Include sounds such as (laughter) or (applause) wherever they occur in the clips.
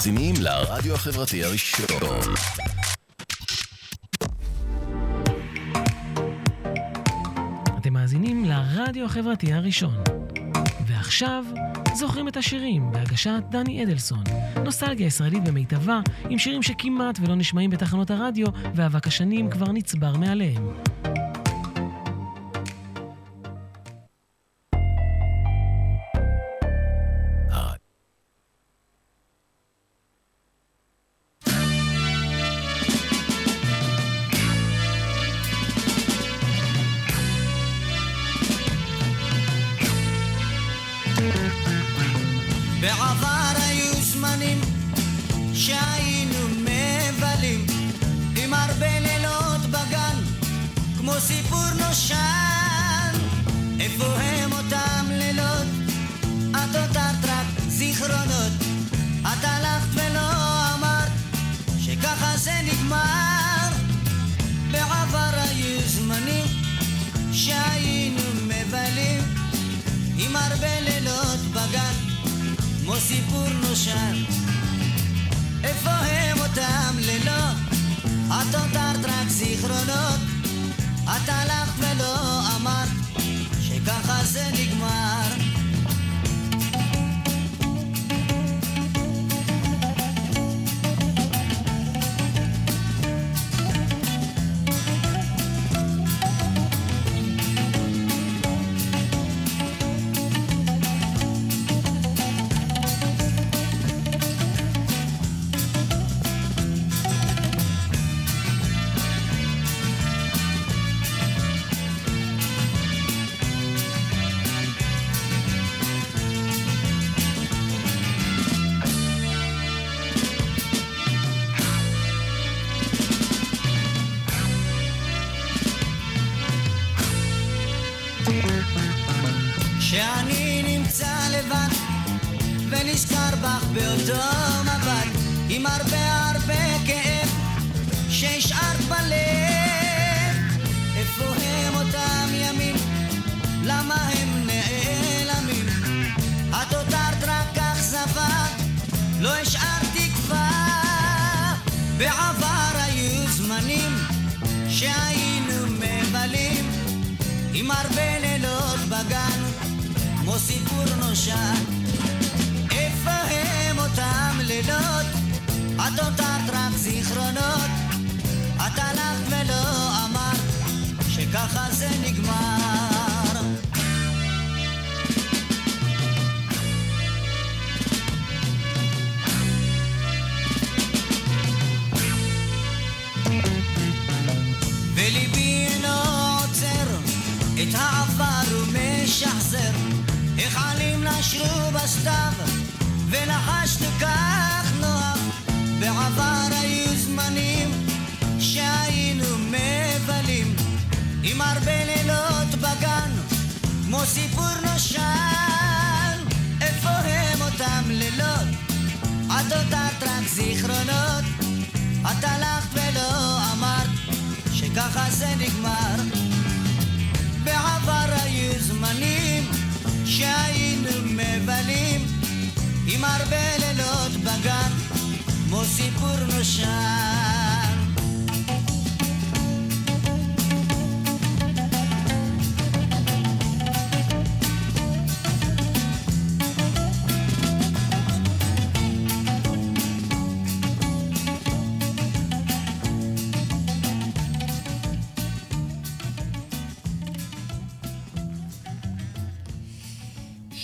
מאזינים לרדיו החברתי הראשון. אתם מאזינים לרדיו החברתי הראשון. ועכשיו, זוכרים את השירים בהגשת דני אדלסון. נוסטלגיה ישראלית במיטבה, עם שירים שכמעט ולא נשמעים בתחנות הרדיו, ואבק השנים כבר נצבר מעליהם. הותרת רק זיכרונות. את הלכת ולא אמרת שככה זה נגמר. בעבר היו זמנים שהיינו מבלים עם הרבה לילות בגן כמו סיפור נושן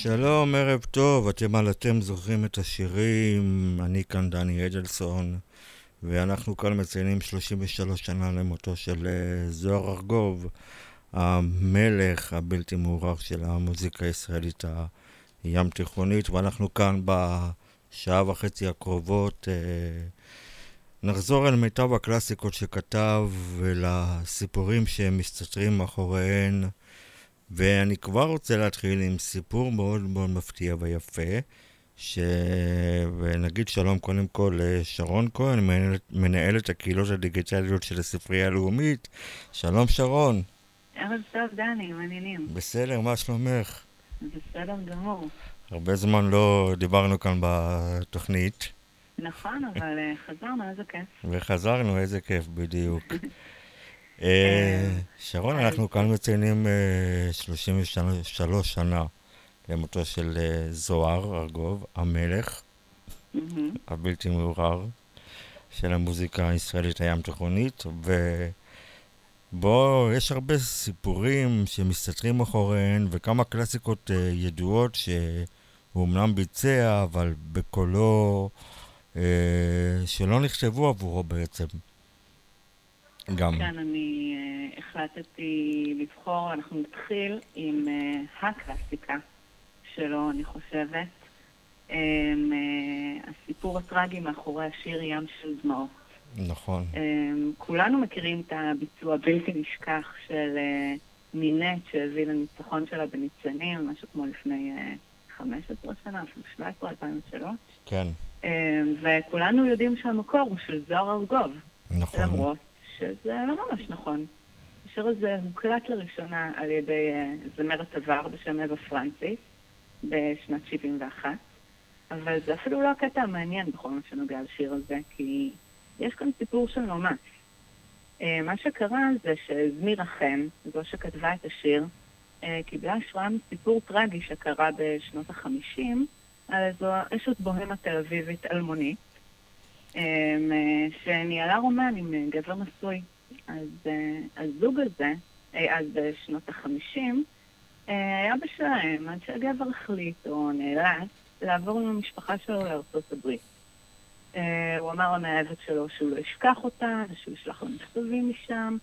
שלום, ערב טוב, אתם על אתם זוכרים את השירים, אני כאן דני אדלסון, ואנחנו כאן מציינים 33 שנה למותו של אה, זוהר ארגוב, המלך הבלתי מעורר של המוזיקה הישראלית הים תיכונית, ואנחנו כאן בשעה וחצי הקרובות אה, נחזור אל מיטב הקלאסיקות שכתב ולסיפורים שמסתתרים מאחוריהן. ואני כבר רוצה להתחיל עם סיפור מאוד מאוד מפתיע ויפה, ש... ונגיד שלום קודם כל לשרון כהן, מנהלת, מנהלת הקהילות הדיגיטליות של הספרייה הלאומית. שלום שרון. ערב טוב, דני, מעניינים. בסדר, מה שלומך? בסדר גמור. הרבה זמן לא דיברנו כאן בתוכנית. נכון, אבל אה, חזרנו, איזה כיף. וחזרנו, איזה כיף, בדיוק. (laughs) אה, שרון, אנחנו כאן מציינים אה, 33 שנה למותו של אה, זוהר ארגוב, המלך. הבלתי מעורער של המוזיקה הישראלית הים תיכונית, ובו יש הרבה סיפורים שמסתתרים מאחוריהן, וכמה קלאסיקות אה, ידועות שהוא אמנם ביצע, אבל בקולו אה, שלא נכתבו עבורו בעצם. גם. כן, אני אה, החלטתי לבחור, אנחנו נתחיל עם אה, הקלאסיקה שלו, אני חושבת. אה, אה, הסיפור הטרגי מאחורי השיר ים של דמעות. נכון. אה, כולנו מכירים את הביצוע הבלתי נשכח של אה, מינט שהביא לניצחון שלה בניצנים, משהו כמו לפני אה, 15 שנה, אפילו 17, 2003. כן, אה, וכולנו יודעים שהמקור הוא של זוהר ארגוב. נכון. למרות שזה לא ממש נכון. השיר הזה הוקלט לראשונה על ידי אה, זמרת עבר בשם אווה פרנסיס בשנת 71, אבל זה אפילו לא הקטע המעניין בכל מה שנוגע לשיר הזה, כי יש כאן סיפור של נומס. אה, מה שקרה זה שזמירה חן, זו שכתבה את השיר, אה, קיבלה השראה מסיפור טרגי שקרה בשנות ה-50 על איזו אשת בוהמה תל אביבית אלמונית. אמ, אה, שניהלה רומן עם אה, גבר נשוי. אז אה, הזוג הזה, אז בשנות החמישים, היה בשלהם עד שהגבר החליט או נאלץ לעבור עם המשפחה שלו לארצות הברית. הוא אמר למאהבת שלו שהוא לא ישכח אותה, ושהוא ישלח לו מכתבים משם,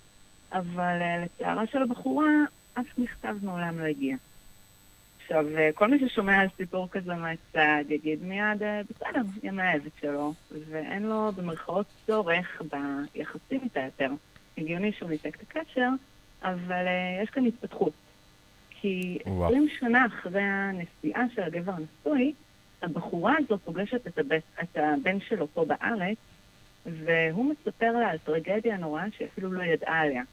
אבל לצערה של הבחורה, אף מכתב מעולם לא הגיע. עכשיו, אה, כל מי ששומע על סיפור כזה מהצד יגיד מיד, אה, בסדר, היא המאהבת שלו, ואין לו במרכאות צורך ביחסים איתה יותר. הגיוני שהוא ניתק את הקשר, אבל אה, יש כאן התפתחות. כי וואו. 20 שנה אחרי הנסיעה של הגבר הנשוי, הבחורה הזו פוגשת את, הבן, את הבן שלו פה בארץ, והוא מספר לה על טרגדיה נוראה שאפילו לא ידעה עליה.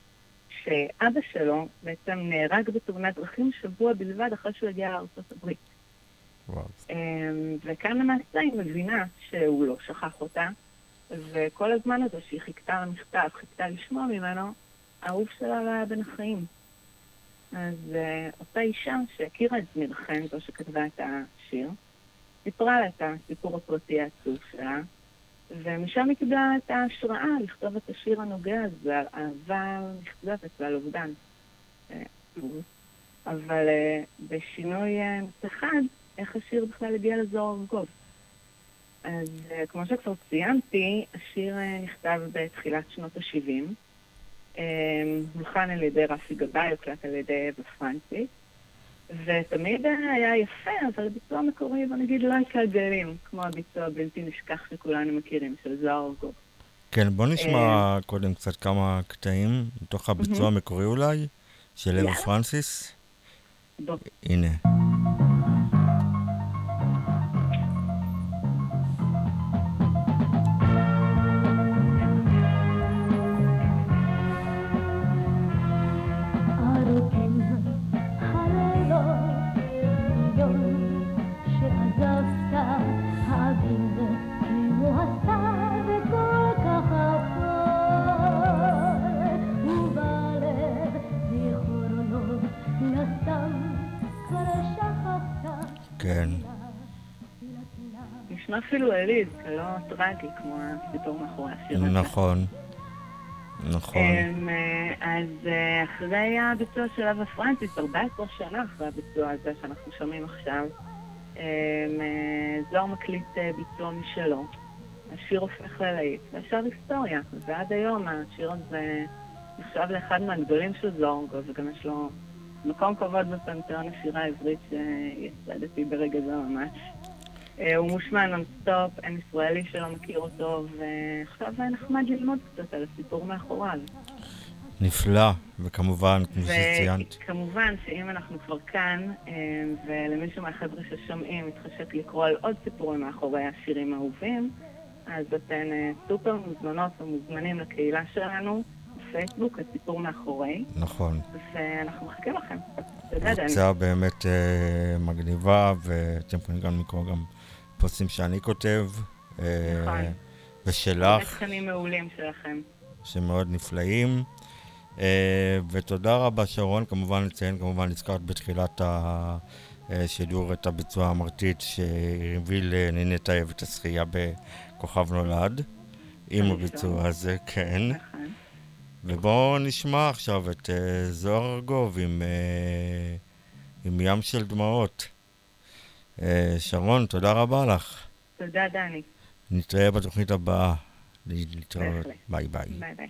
שאבא שלו בעצם נהרג בתאונת דרכים שבוע בלבד אחרי שהוא הגיע לארצות הברית. וואו. אמ, וכאן למעשה היא מבינה שהוא לא שכח אותה, וכל הזמן הזה שהיא חיכתה למכתב, חיכתה לשמוע ממנו, האהוב שלה לא היה בין החיים. אז uh, אותה אישה שהכירה את זמיר חן, זו שכתבה את השיר, סיפרה לה את הסיפור הפרטי העצוב שלה, ומשם היא קיבלה את ההשראה לכתוב את השיר הנוגע הזה על אהבה נכזבת ועל אובדן. אה, אבל אה, בשינוי אה, אחד, איך השיר בכלל הגיע לזוהר ארגוב. אז כמו שכבר ציינתי, השיר נכתב בתחילת שנות ה-70. הולחן על ידי רפי גבאי, הוקלט על ידי אווה פרנסיס. ותמיד היה יפה, אבל הביצוע המקורי, בוא נגיד, לא היכה גלים, כמו הביצוע הבלתי נשכח שכולנו מכירים, של זוהר ארגוב. כן, בוא נשמע אה, קודם קצת כמה קטעים מתוך הביצוע המקורי אולי, של אווה יאללה. פרנסיס. הנה. נשמע אפילו עליז, ולא טרגי, כמו הסיפור מאחורי השיר הזה. נכון. נכון. אמ, אה, אז אה, אחרי הביצוע של אווה פרנסיס, 14 שנה אחרי הביצוע הזה שאנחנו שומעים עכשיו, אמ, אה, זוהר מקליט ביצוע משלו. השיר הופך ללהיט, והשאר היסטוריה. ועד היום השיר הזה נחשב לאחד מהגדולים של זוהר, וגם יש לו מקום כבוד בפנתיאון השירה העברית שיסדתי ברגע זה ממש. אה, הוא מושמע נונסטופ, אין ישראלי שלא מכיר אותו, ועכשיו נחמד ללמוד קצת על הסיפור מאחוריו. נפלא, וכמובן, כמו שציינת. וכמובן שאם אנחנו כבר כאן, אה, ולמישהו מהחבר'ה ששומעים מתחשק לקרוא על עוד סיפורים מאחורי השירים האהובים, אז אתן אה, סופר מוזמנות ומוזמנים לקהילה שלנו, בפייסבוק, הסיפור מאחורי, נכון. ואנחנו מחכים לכם. תודה, דני. הרצאה באמת מגניבה, ואתם יכולים גם לקרוא גם פוסטים שאני כותב, אה, נכון. ושלך, תכנים מעולים שלכם. שמאוד נפלאים. אה, ותודה רבה, שרון. כמובן נציין, כמובן הזכרת בתחילת השידור את הביצוע המרטיט שהביא לנינת האב את הזכייה בכוכב נולד. עם. הביצוע הזה, כן. נכון. ובואו נשמע עכשיו את זוהר ארגוב עם, עם ים של דמעות. Uh, שרון, תודה רבה לך. תודה, דני. נתראה בתוכנית הבאה. להתראות. ביי ביי. ביי ביי.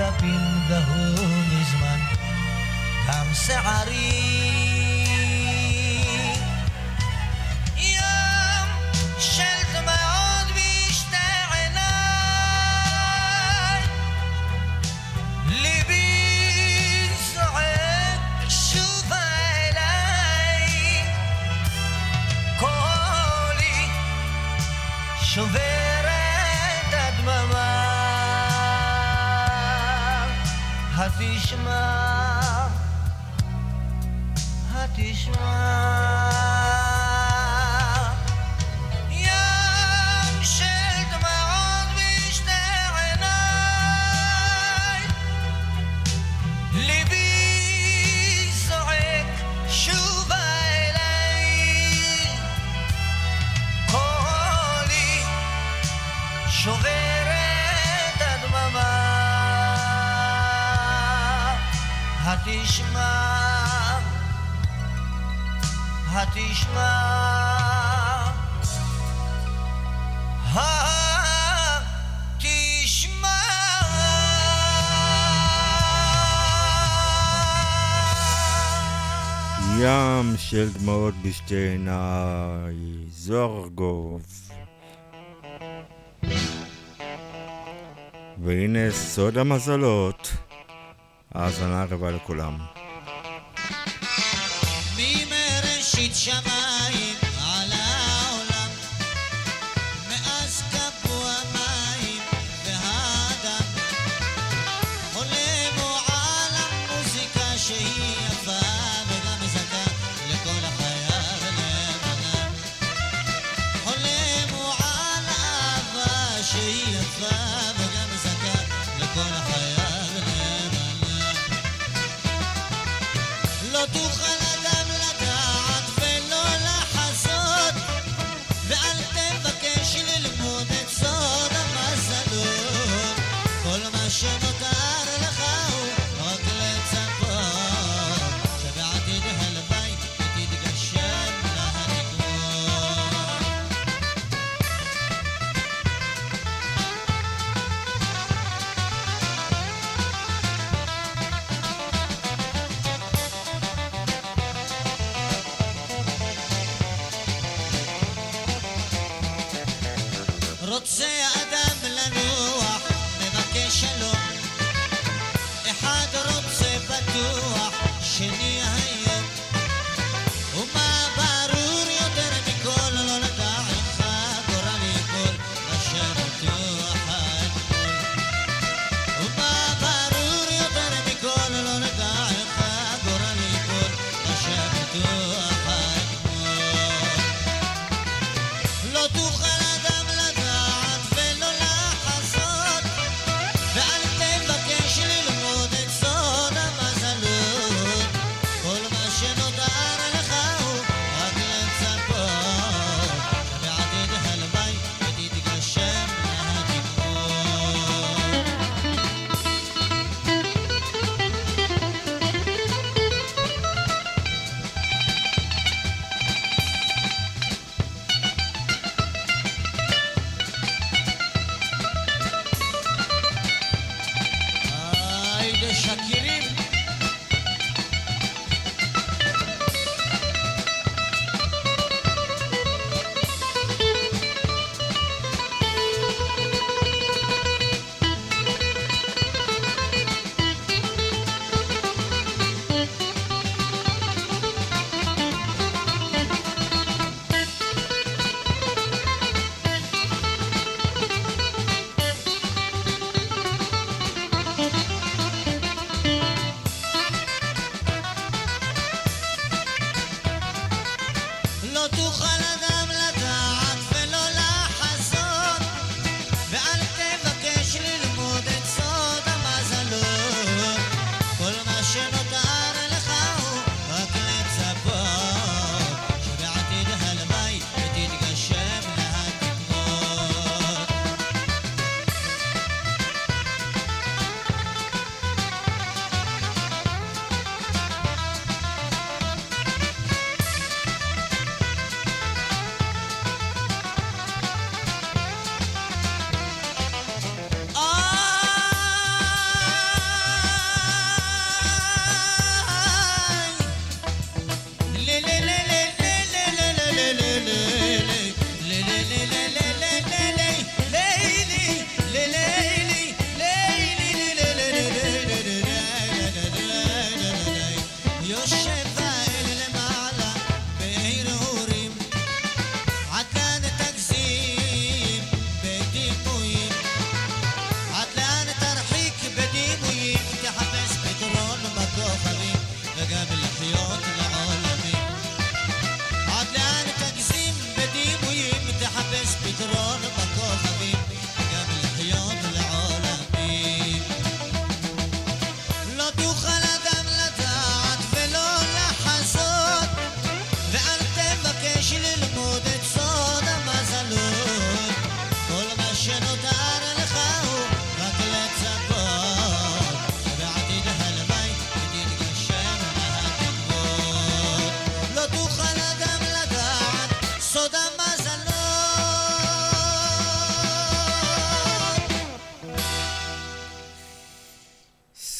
הדפים דהו מזמן. גם שערי התשמע התשמע ים של דמעות בשתי עיניי, זוהר ארגוב. והנה סוד המזלות, האזנה רבה לכולם. מי מראשית שמה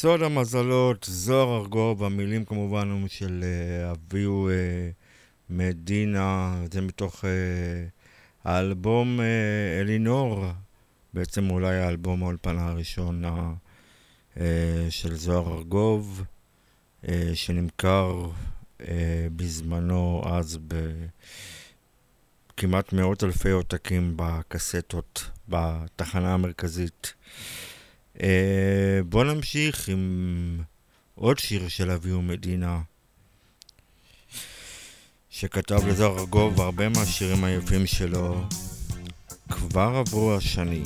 סוד המזלות, זוהר ארגוב, המילים כמובן הם של אה, אביהו אה, מדינה, זה מתוך אה, האלבום אלינור, בעצם אולי האלבום האולפנה הראשון של זוהר ארגוב, שנמכר בזמנו אז בכמעט מאות אלפי עותקים בקסטות, בתחנה המרכזית. אה, בואו נמשיך עם עוד שיר של אבי ומדינה, שכתב לזוהר ארגוב, הרבה מהשירים היפים שלו כבר עברו השנים.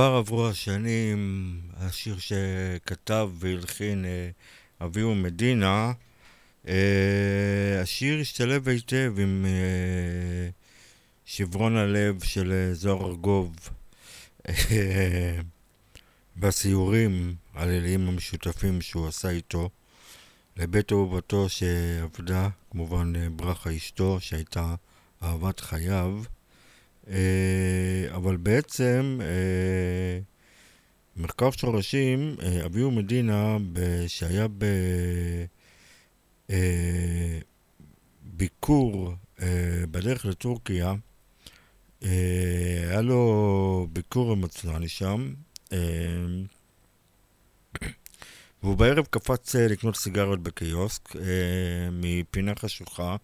כבר עברו השנים, השיר שכתב והלחין אה, אביהו מדינה, אה, השיר השתלב היטב עם אה, שברון הלב של זוהר ארגוב בסיורים הליליים המשותפים שהוא עשה איתו. לבית אהובתו שעבדה, כמובן ברכה אשתו, שהייתה אהבת חייו. אה, אבל בעצם אה, מחקר שורשים, אה, אביהו מדינה, שהיה בביקור בדרך לטורקיה, היה לו ביקור אמוציונלי שם, אה, והוא בערב קפץ לקנות סיגריות בקיוסק מפינה חשוכה,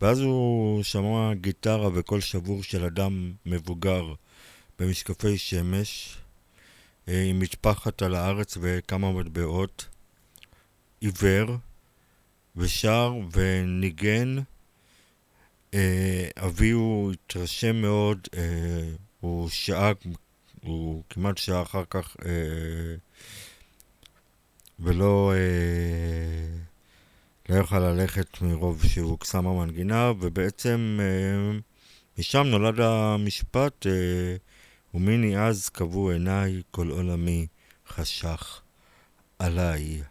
ואז הוא שמע גיטרה וקול שבור של אדם מבוגר במשקפי שמש, אה, עם מטפחת על הארץ וכמה מטבעות, עיוור, ושר וניגן. אה, אביהו התרשם מאוד, אה, הוא שעה, הוא כמעט שעה אחר כך, ולא לא יכל ללכת מרוב שהוא קסם המנגינה, ובעצם אה, משם נולד המשפט, אה, ומיני אז קבעו עיניי כל עולמי חשך עליי.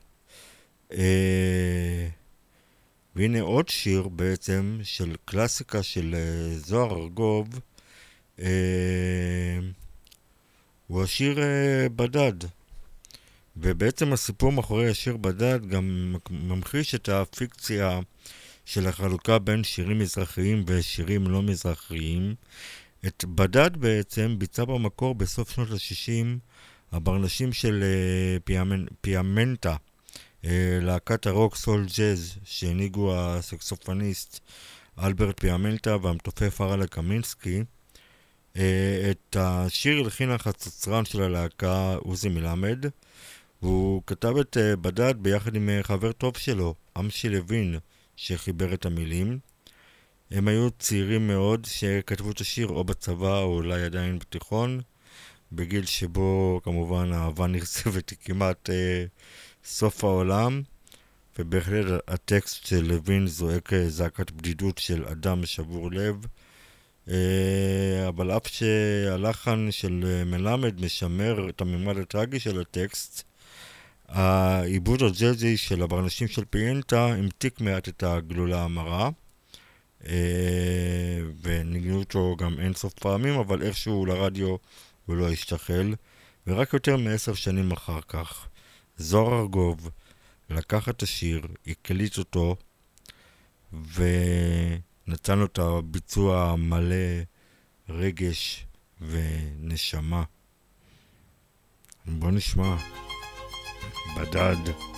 אה, והנה עוד שיר בעצם של קלאסיקה של זוהר ארגוב, הוא השיר בדד. ובעצם הסיפור מאחורי השיר בדד גם ממחיש את הפיקציה של החלוקה בין שירים מזרחיים ושירים לא מזרחיים. את בדד בעצם ביצע במקור בסוף שנות ה-60 הברנשים של אה, פיאמנ... פיאמנטה, אה, להקת הרוק סול ג'אז שהנהיגו הסקסופוניסט אלברט פיאמנטה והמתופף ארלה קמינסקי. אה, את השיר הלחין החצוצרן של הלהקה עוזי מלמד. והוא כתב את uh, בדד ביחד עם uh, חבר טוב שלו, אמשי לוין, שחיבר את המילים. הם היו צעירים מאוד שכתבו את השיר או בצבא או אולי עדיין בתיכון, בגיל שבו כמובן האהבה (laughs) נכזבת היא כמעט uh, סוף העולם, ובהחלט הטקסט של לוין זועק uh, זעקת בדידות של אדם שבור לב. Uh, אבל אף שהלחן של מלמד משמר את הממד הטרגי של הטקסט, העיבוד הג'אזי של הברנשים של פיינטה המתיק מעט את הגלולה המרה, אה, וניגנו אותו גם אינסוף פעמים, אבל איכשהו לרדיו הוא לא השתחל, ורק יותר מעשר שנים אחר כך, זוהר ארגוב לקח את השיר, הקליט אותו, ונתן לו את הביצוע המלא רגש ונשמה. בוא נשמע. בדד.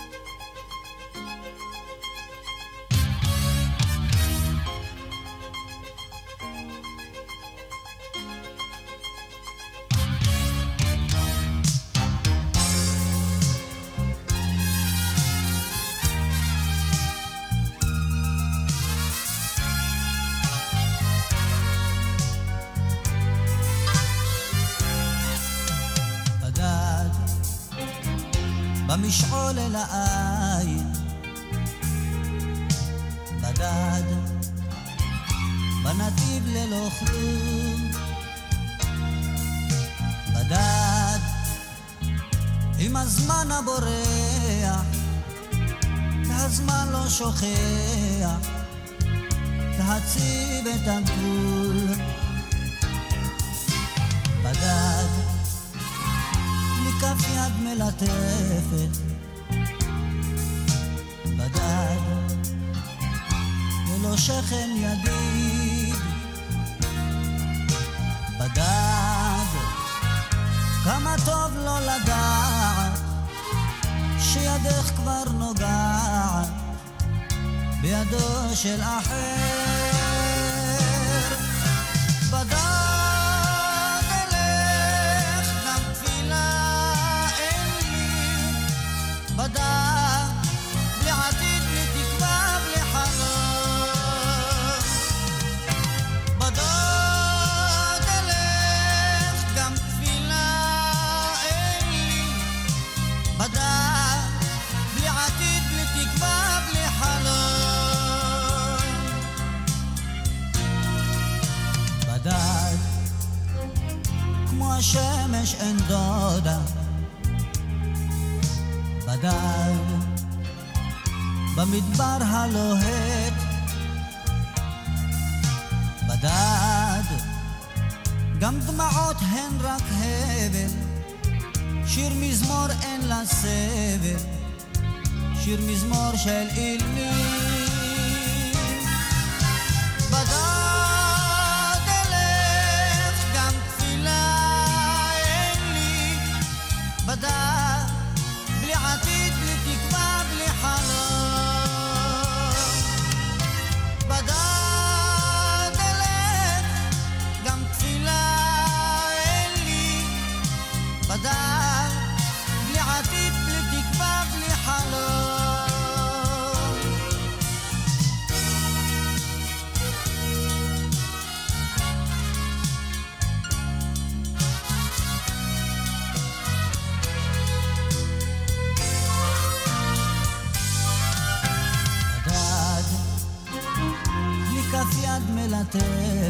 במשעול אל העין. בדד בנתיב ללא כלום. בדד עם הזמן הבורח והזמן לא שוכח להציב את הגבול. בדד מכף יד מלטפת. בדד ולא שכם ידיד. בדד כמה טוב לא לדעת שידך כבר נוגעת בידו של אחר השמש אין דודה. בדג, במדבר הלוהט. בדד, גם דמעות הן רק הבל. שיר מזמור אין לה סבל. שיר מזמור של אילמים. בדד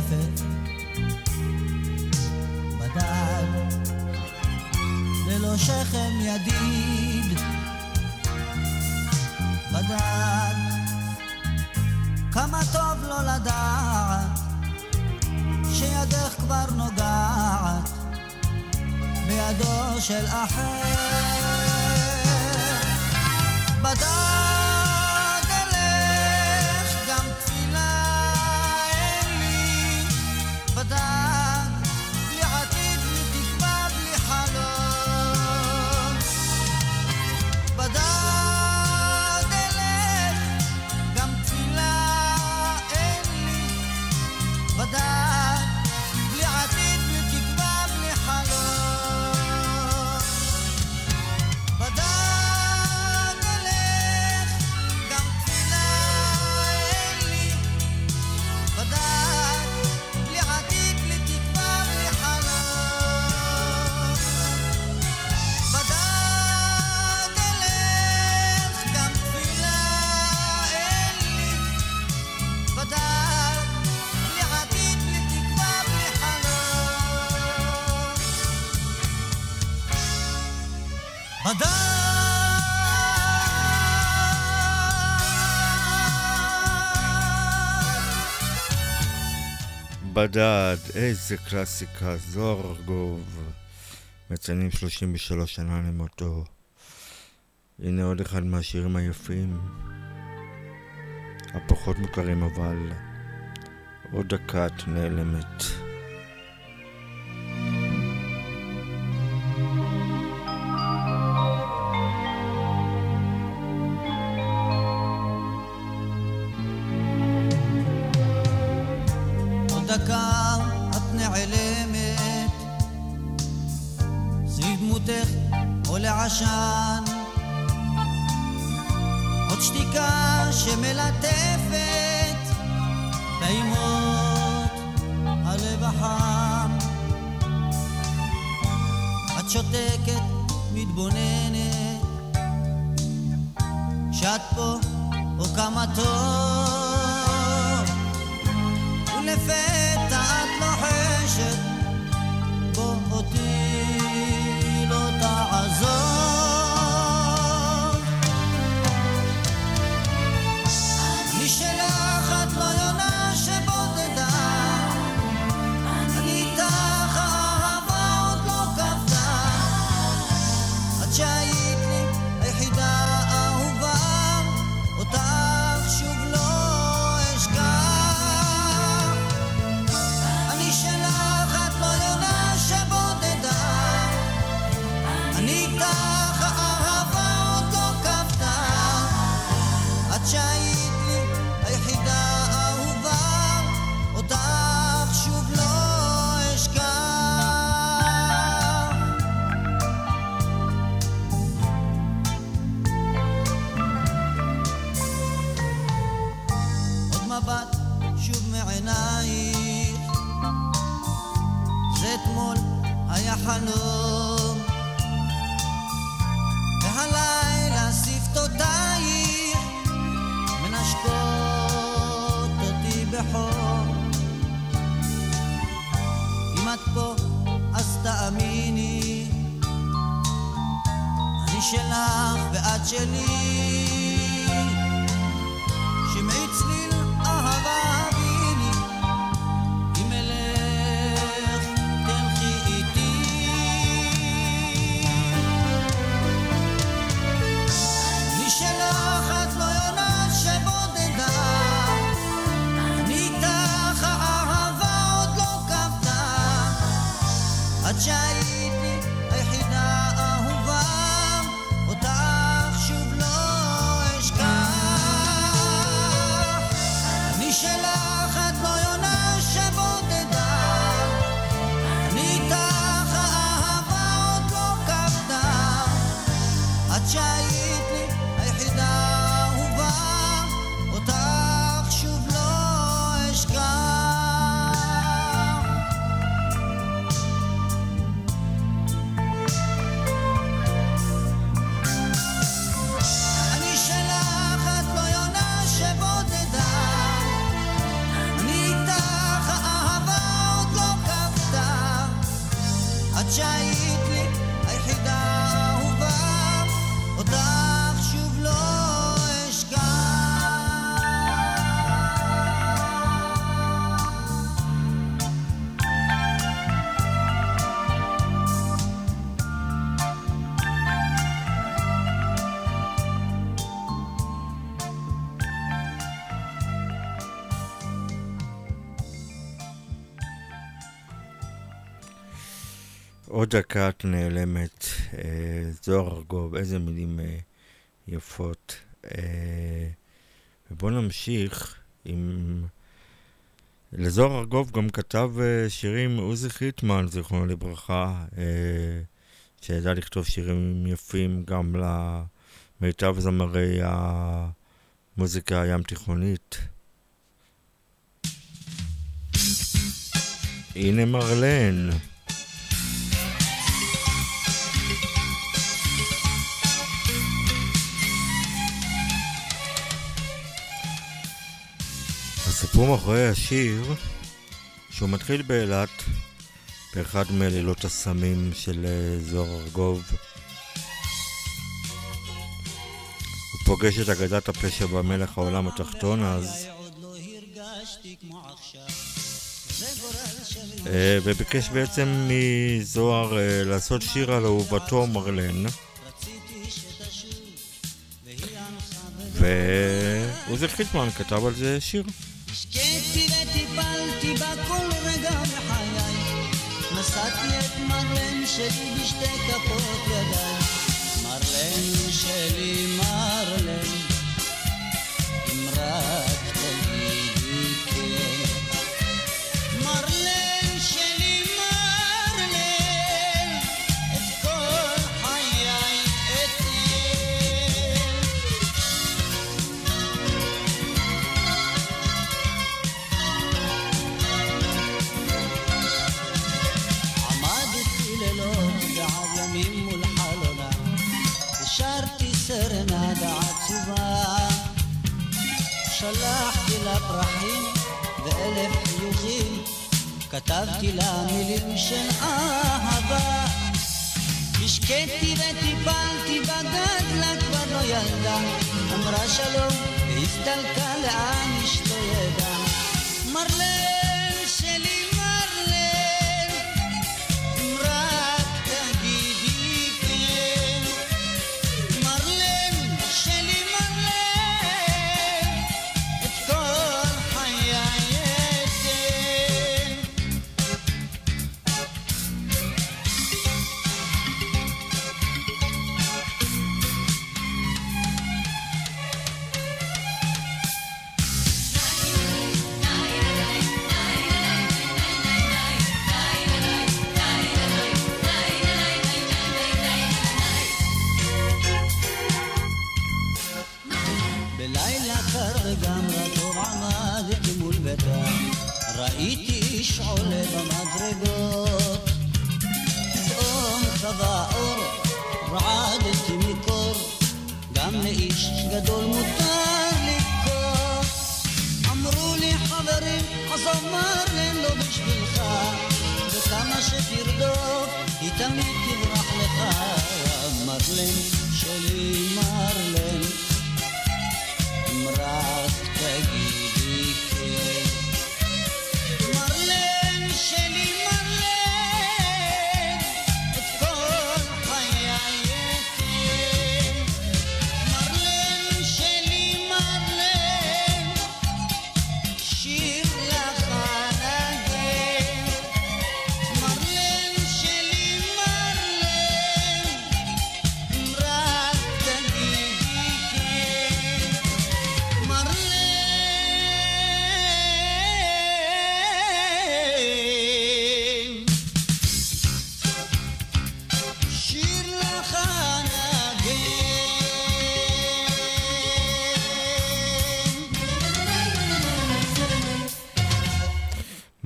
יפת, בדג ללא שכם ידיד, בדג כמה טוב לא לדעת, שידך כבר נוגעת, בידו של אחר. בדג בדד, איזה קלאסיקה, זוהר ארגוב. מציינים 33 שנה למותו. הנה עוד אחד מהשירים היפים. הפחות מוכרים אבל. עוד דקה את נעלמת. עוד דקה את נעלמת. אה, זוהר ארגוב, איזה מילים אה, יפות. אה, ובואו נמשיך עם... לזוהר ארגוב גם כתב אה, שירים עוזי חיטמן, זיכרונו לברכה, אה, שידע לכתוב שירים יפים גם למיטב זמרי המוזיקה הים תיכונית. הנה מרלן. הסיפור מאחורי השיר, שהוא מתחיל באילת, באחד מלילות הסמים של אה, זוהר ארגוב. הוא פוגש את אגדת הפשע במלך העולם התחתון אז, אה, וביקש בעצם מזוהר אה, לעשות שיר על אהובתו מרלן. ועוזי חיטמן כתב על זה שיר. השקיתי וטיפלתי בה כל רגע בחיי. נשאתי את מרלן שלי בשתי כפות ידיי. מרלן שלי מרלן. אם כתבתי לה מילים של אהבה. השקיתי וטיפלתי בגדלה כבר לא ילדה. אמרה שלום והסתלקה לאן איש לא ידע מרלן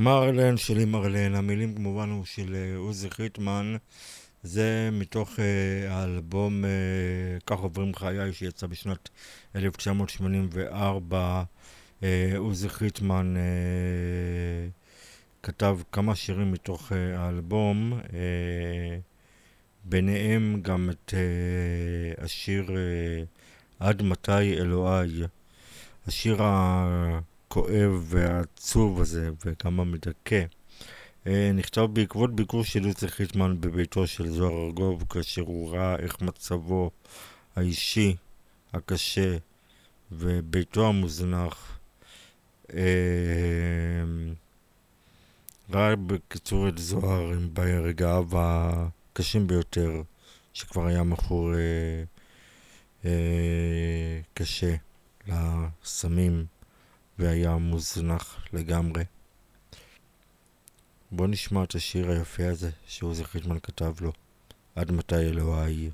מרלן שלי מרלן, המילים כמובן הוא של אה, עוזי חיטמן, זה מתוך אה, האלבום אה, כך עוברים חיי שיצא בשנת 1984. אה, עוזי חיטמן אה, כתב כמה שירים מתוך אה, האלבום, אה, ביניהם גם את אה, השיר אה, עד מתי אלוהי, השיר הכואב והעצוב הזה וגם המדכא. אה, נכתב בעקבות ביקור של יוסי חיטמן בביתו של זוהר ארגוב, כאשר הוא ראה איך מצבו האישי הקשה וביתו המוזנח אה, ראה בקיצור את זוהר עם ברגעיו הקשים ביותר, שכבר היה מכור אה, קשה לסמים והיה מוזנח לגמרי. בואו נשמע את השיר היפה הזה שעוזי חיטמן כתב לו, עד מתי אלוהי.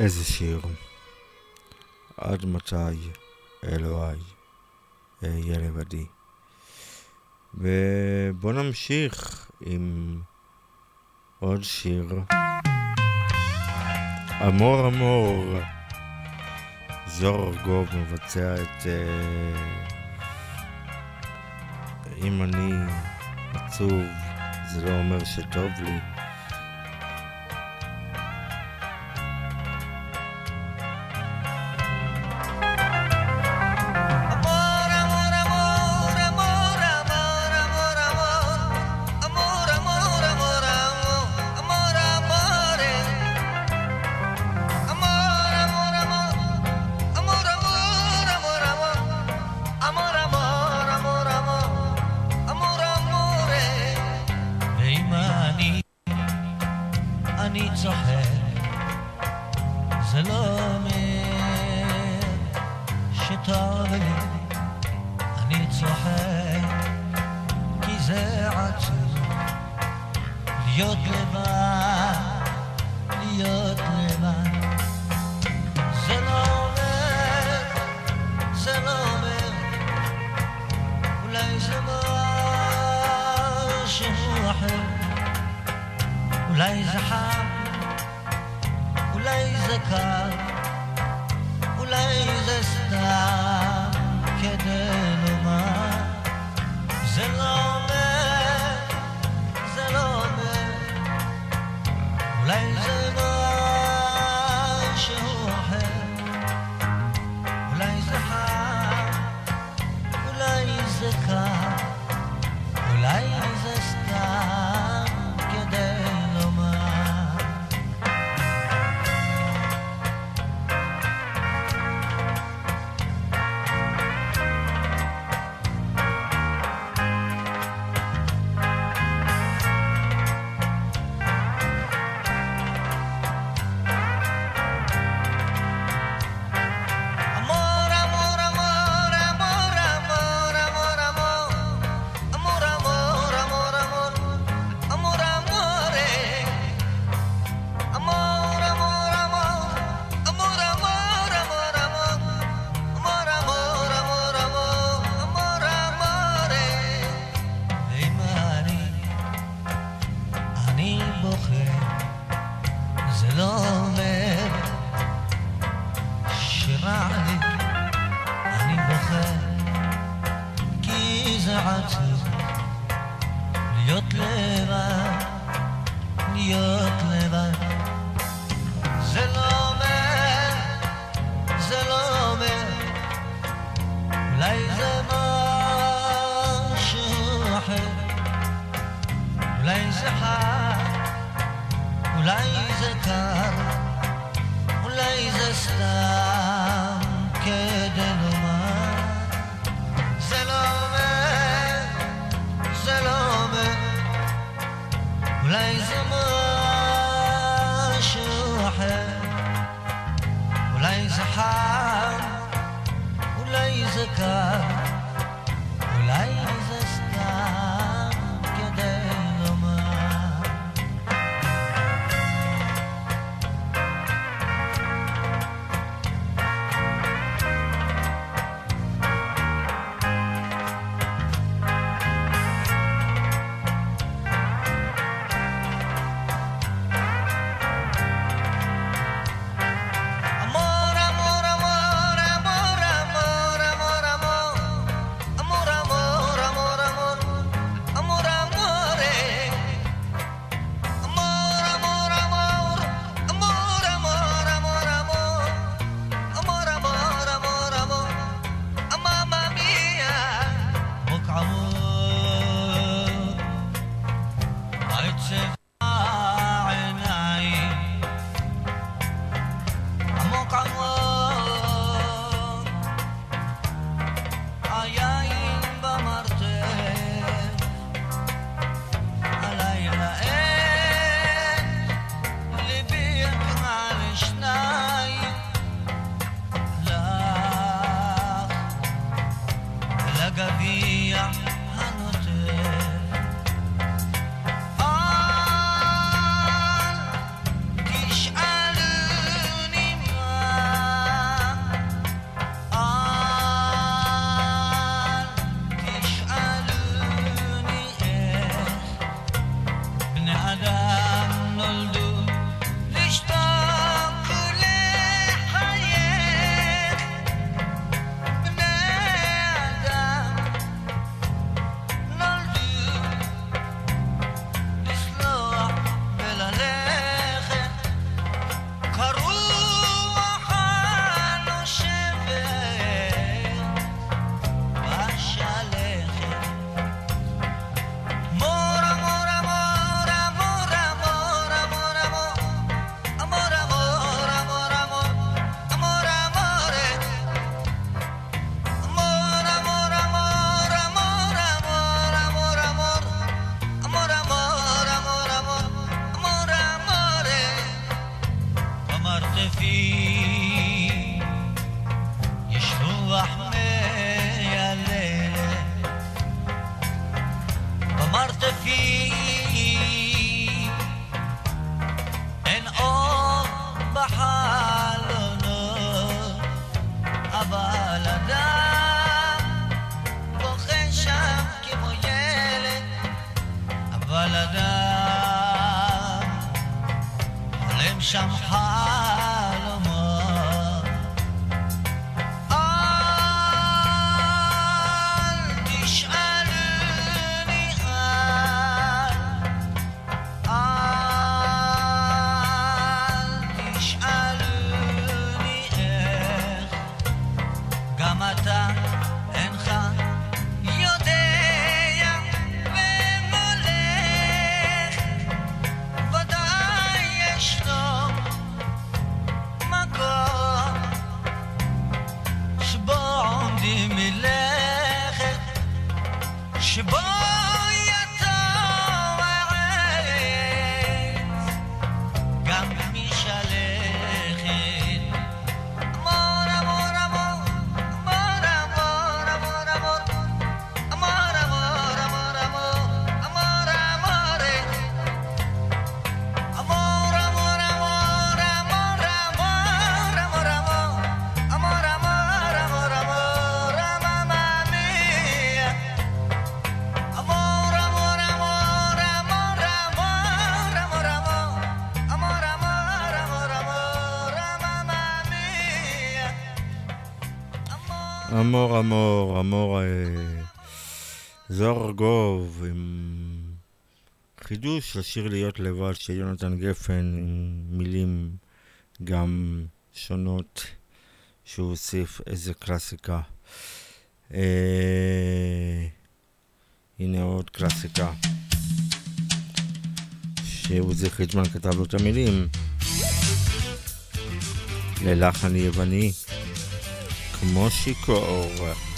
איזה שיר. עד מתי, אלוהי, אהיה לבדי. ובוא נמשיך עם עוד שיר. אמור אמור, זור גוב מבצע את אה, אם אני עצוב, זה לא אומר שטוב לי. אולי זה חם, אולי זה קר, אולי זה סתם כדי לומר. זה לא אומר, זה לא אומר, אולי זה לא... אמור, אמור, אמור, זוהר ארגוב עם חידוש לשיר להיות לבד של יונתן גפן עם מילים גם שונות שהוא הוסיף איזה קלאסיקה. אה, הנה עוד קלאסיקה שעוזי חיטמן כתב לו את המילים ללחן יווני. Moshikov.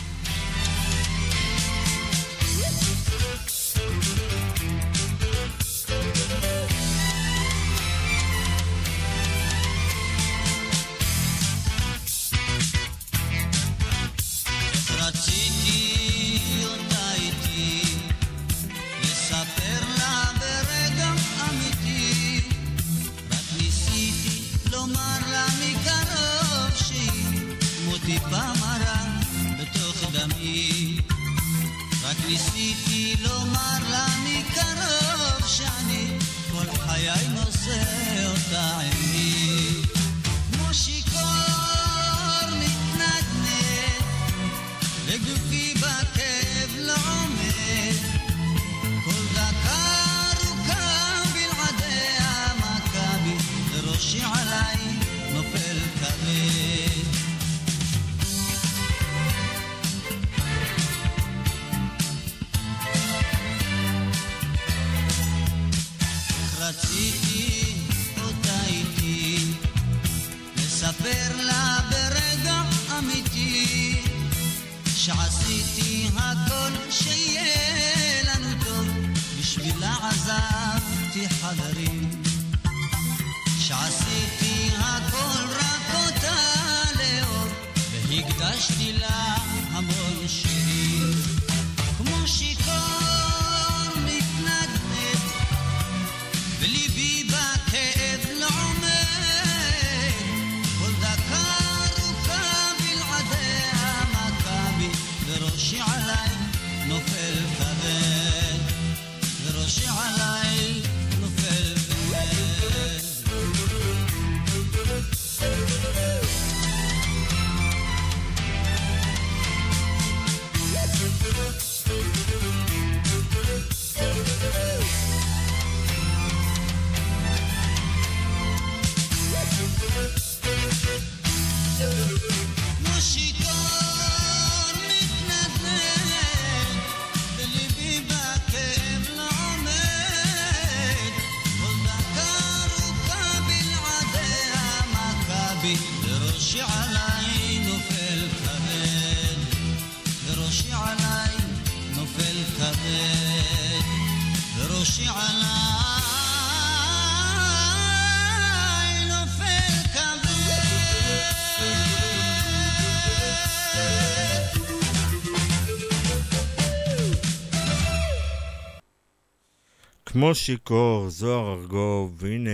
כמו שיכור, זוהר ארגוב, והנה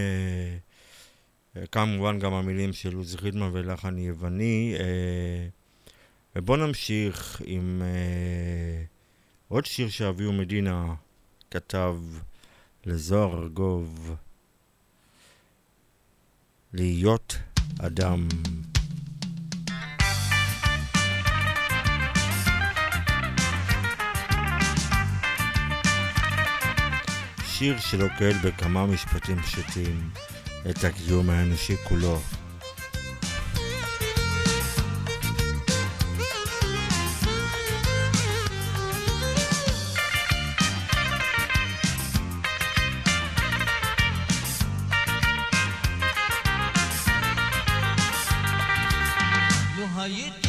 אה, כמובן גם המילים של עוזי חידמן ולחן יווני. אה, ובואו נמשיך עם אה, עוד שיר שאביהו מדינה כתב לזוהר ארגוב, להיות אדם. שיר שלוקל בכמה משפטים פשוטים את הקיום האנושי כולו. לו הייתי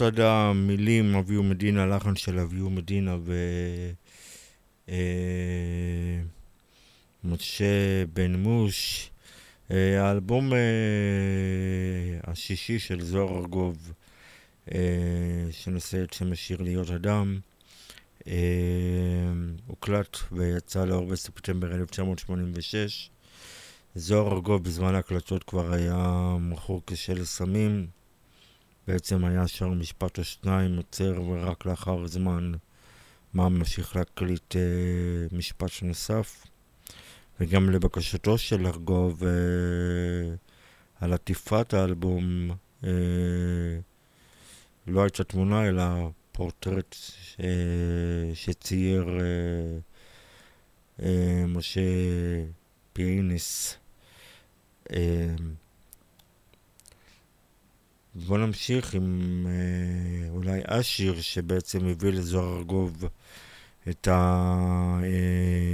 להיות אדם, מילים, אביהו מדינה, לחן של אביהו מדינה ו... אה, משה בן מוש. אה, האלבום אה, השישי של זוהר ארגוב, שנושא את שם השיר להיות אדם, הוקלט ויצא לאור בספטמבר 1986. זוהר ארגוב בזמן ההקלטות כבר היה מכור קשה לסמים. בעצם היה שר משפט או שניים, עוצר ורק לאחר זמן מה ממשיך להקליט אה, משפט נוסף. וגם לבקשתו של ארגוב אה, על עטיפת האלבום אה, לא הייתה תמונה אלא פורטרט ש... שצייר אה, אה, משה פיינס. אה, בואו נמשיך עם אה, אולי אשיר שבעצם הביא לזוהר ארגוב את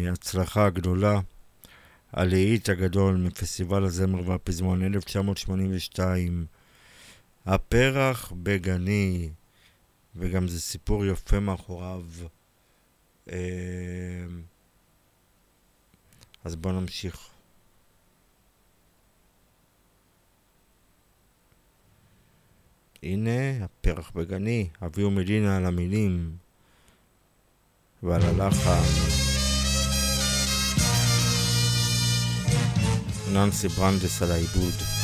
ההצלחה הגדולה, הלהיט הגדול מפסטיבל הזמר והפזמון 1982, הפרח בגני, וגם זה סיפור יפה מאחוריו. אה, אז בואו נמשיך. הנה הפרח בגני, אביהו מדינה על המילים ועל הלחן. ננסי ברנדס על העיבוד.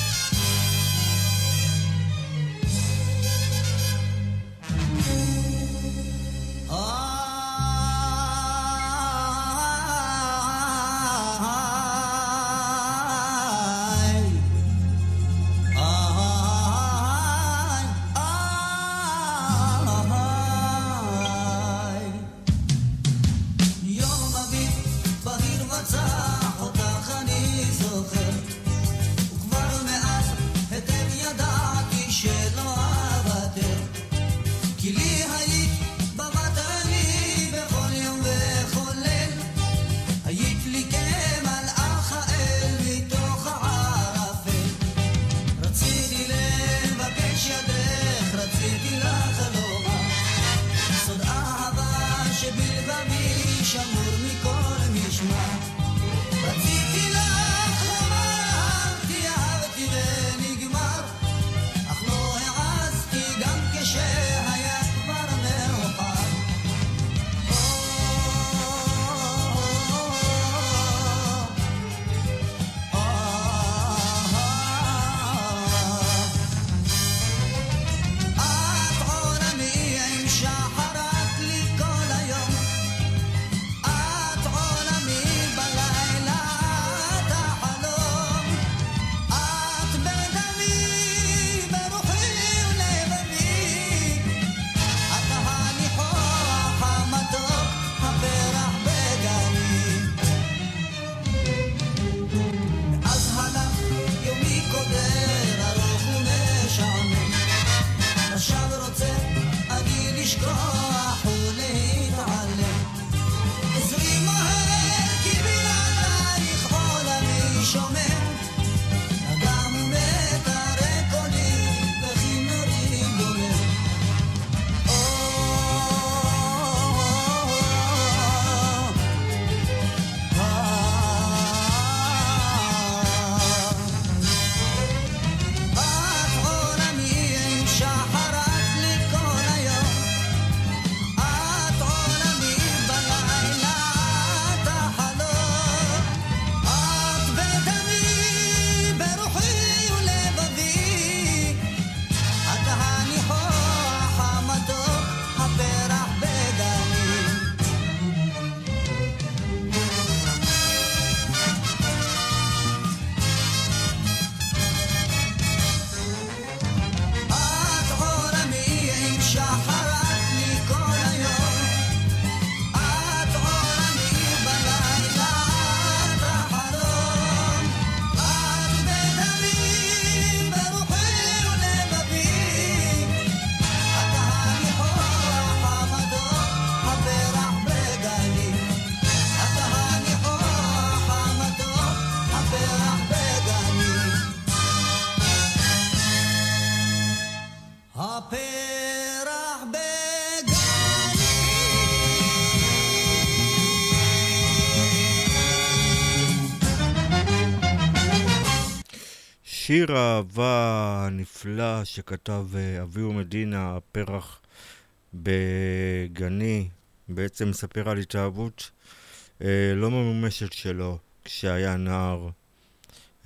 שיר האהבה הנפלא שכתב אה, אביהו מדינה, הפרח בגני, בעצם מספר על התאהבות אה, לא ממומשת שלו כשהיה נער.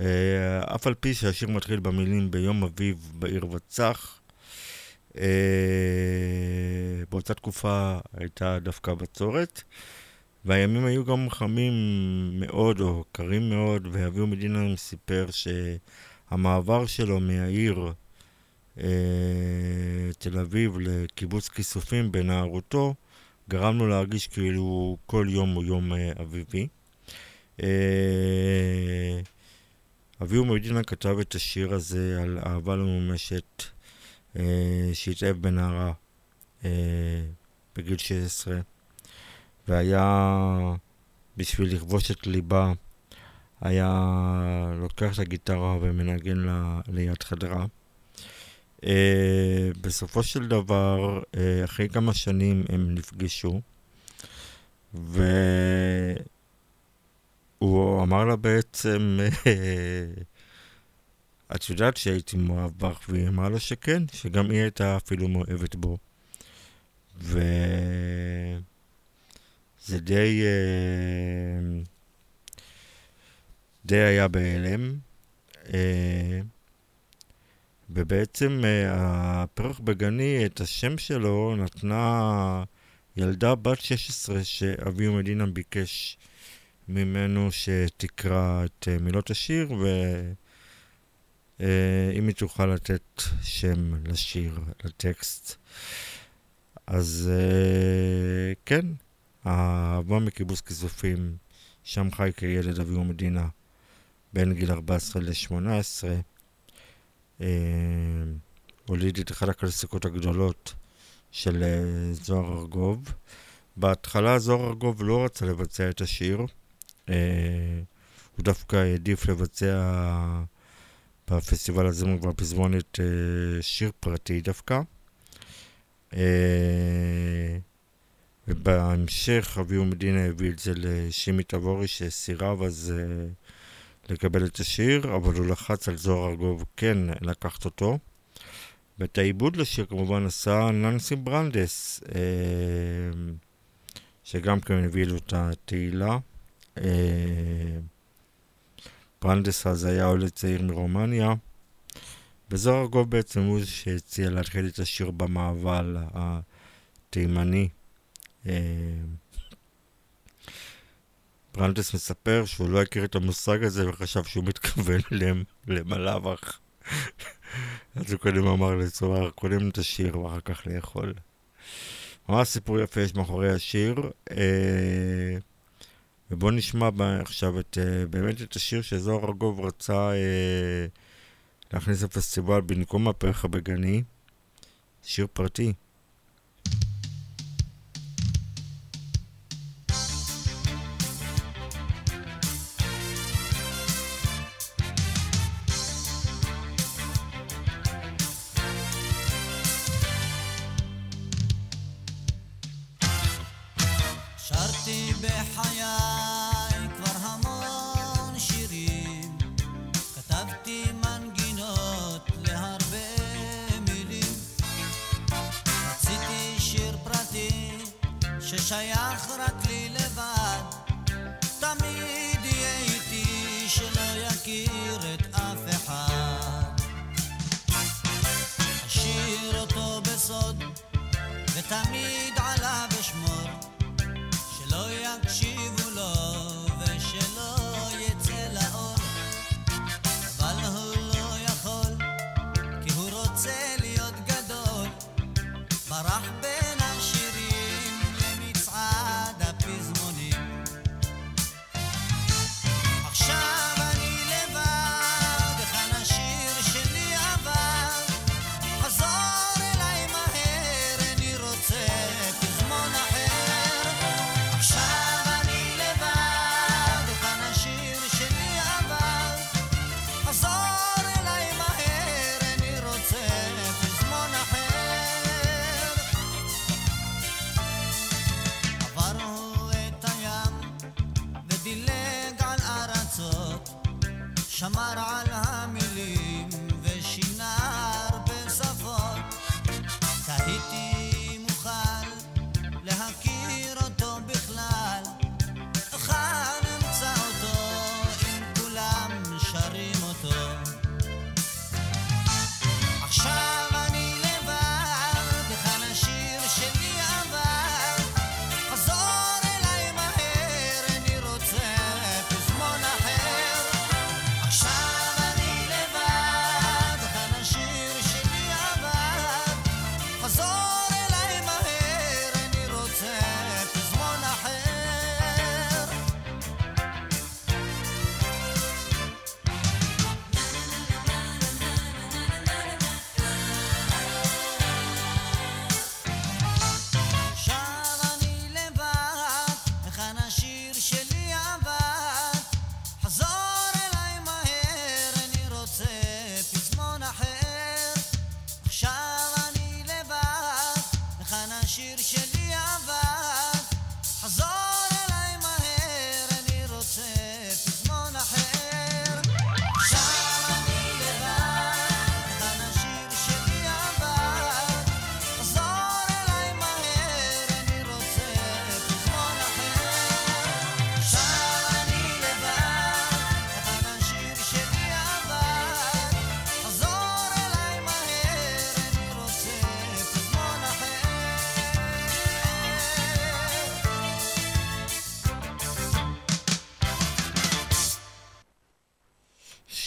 אה, אף על פי שהשיר מתחיל במילים ביום אביב בעיר וצח, באותה תקופה הייתה דווקא בצורת, והימים היו גם חמים מאוד או קרים מאוד, ואביהו מדינה סיפר שהמעבר שלו מהעיר אה, תל אביב לקיבוץ כיסופים בנערותו, גרם לו להרגיש כאילו כל יום הוא יום אה, אביבי. אה, אביהו מדינה כתב את השיר הזה על אהבה ממומשת אה, שהתאהב בנערה אה, בגיל 16, והיה בשביל לכבוש את ליבה, היה לוקח את הגיטרה ומנגן לה ליד חדרה. אה, בסופו של דבר, אה, אחרי כמה שנים הם נפגשו, והוא אמר לה בעצם, אה, את יודעת שהייתי מאוהב בך, והיא אמרה לו שכן, שגם היא הייתה אפילו מאוהבת בו. וזה די... אה, די היה בהלם. אה, ובעצם אה, הפרח בגני, את השם שלו נתנה ילדה בת 16 שאביו מדינה ביקש ממנו שתקרא את אה, מילות השיר, ואם היא תוכל לתת שם לשיר, לטקסט. אז כן, האהבה מקיבוץ כיסופים, שם חי כילד אביהו מדינה, בין גיל 14 ל-18. אה, הוליד את אחת הקלסיקות הגדולות של אה, זוהר ארגוב. בהתחלה זוהר ארגוב לא רצה לבצע את השיר, אה, הוא דווקא העדיף לבצע בפסטיבל הזמר והפזמונת אה, שיר פרטי דווקא. ובהמשך אביהו מדינה הביא את זה לשימי תבורי שסירב אז לקבל את השיר, אבל הוא לחץ על זוהר ארגוב כן לקחת אותו. ואת העיבוד לשיר כמובן עשה ננסי ברנדס, אה, שגם כן הביא לו את התהילה. אה, ברנדס אז היה עולה צעיר מרומניה, וזוהר ארגוב בעצם הוא שהציע להתחיל את השיר במעבל התימני. אה, ברנדס מספר שהוא לא הכיר את המושג הזה וחשב שהוא מתכוון (laughs) למ- למלאבך. (laughs) אז הוא קודם אמר לצוהר, קודם תשיר ואחר כך לאכול. ממש סיפור יפה יש מאחורי השיר. אה, ובואו נשמע עכשיו את, אה, באמת את השיר שזוהר ארגוב רצה אה, להכניס לפסטיבל במקום הפרח הבגני. שיר פרטי.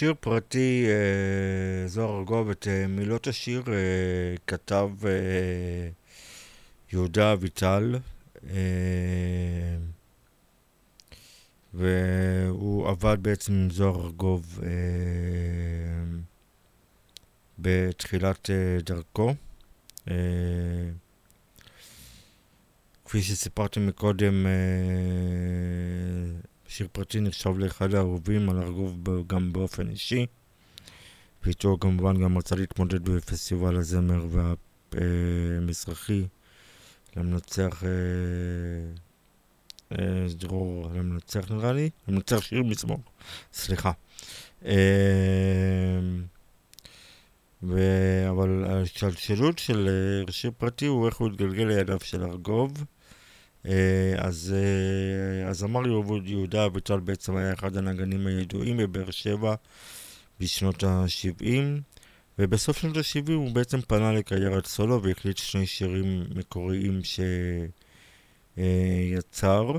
שיר פרטי, אה, זוהר ארגוב, את אה, מילות השיר אה, כתב אה, יהודה אביטל, אה, והוא עבד בעצם עם זוהר ארגוב אה, בתחילת אה, דרכו. אה, כפי שסיפרתי מקודם, אה, שיר פרטי נחשב לאחד האהובים על ארגוב ב- גם באופן אישי, ואיתו כמובן גם רצה להתמודד בפסטיבל הזמר והמזרחי למנצח אה, אה, דרור, למנצח נראה לי, למנצח שיר מזמור, סליחה. אה, ו... אבל השלשלות של אה, שיר פרטי הוא איך הוא התגלגל לידיו של ארגוב. אה, אז אה, הזמר יהוד- יהודה אביטל בעצם היה אחד הנגנים הידועים בבאר שבע בשנות ה-70, ובסוף שנות ה-70 הוא בעצם פנה לקריירת סולו והקליט שני שירים מקוריים שיצר.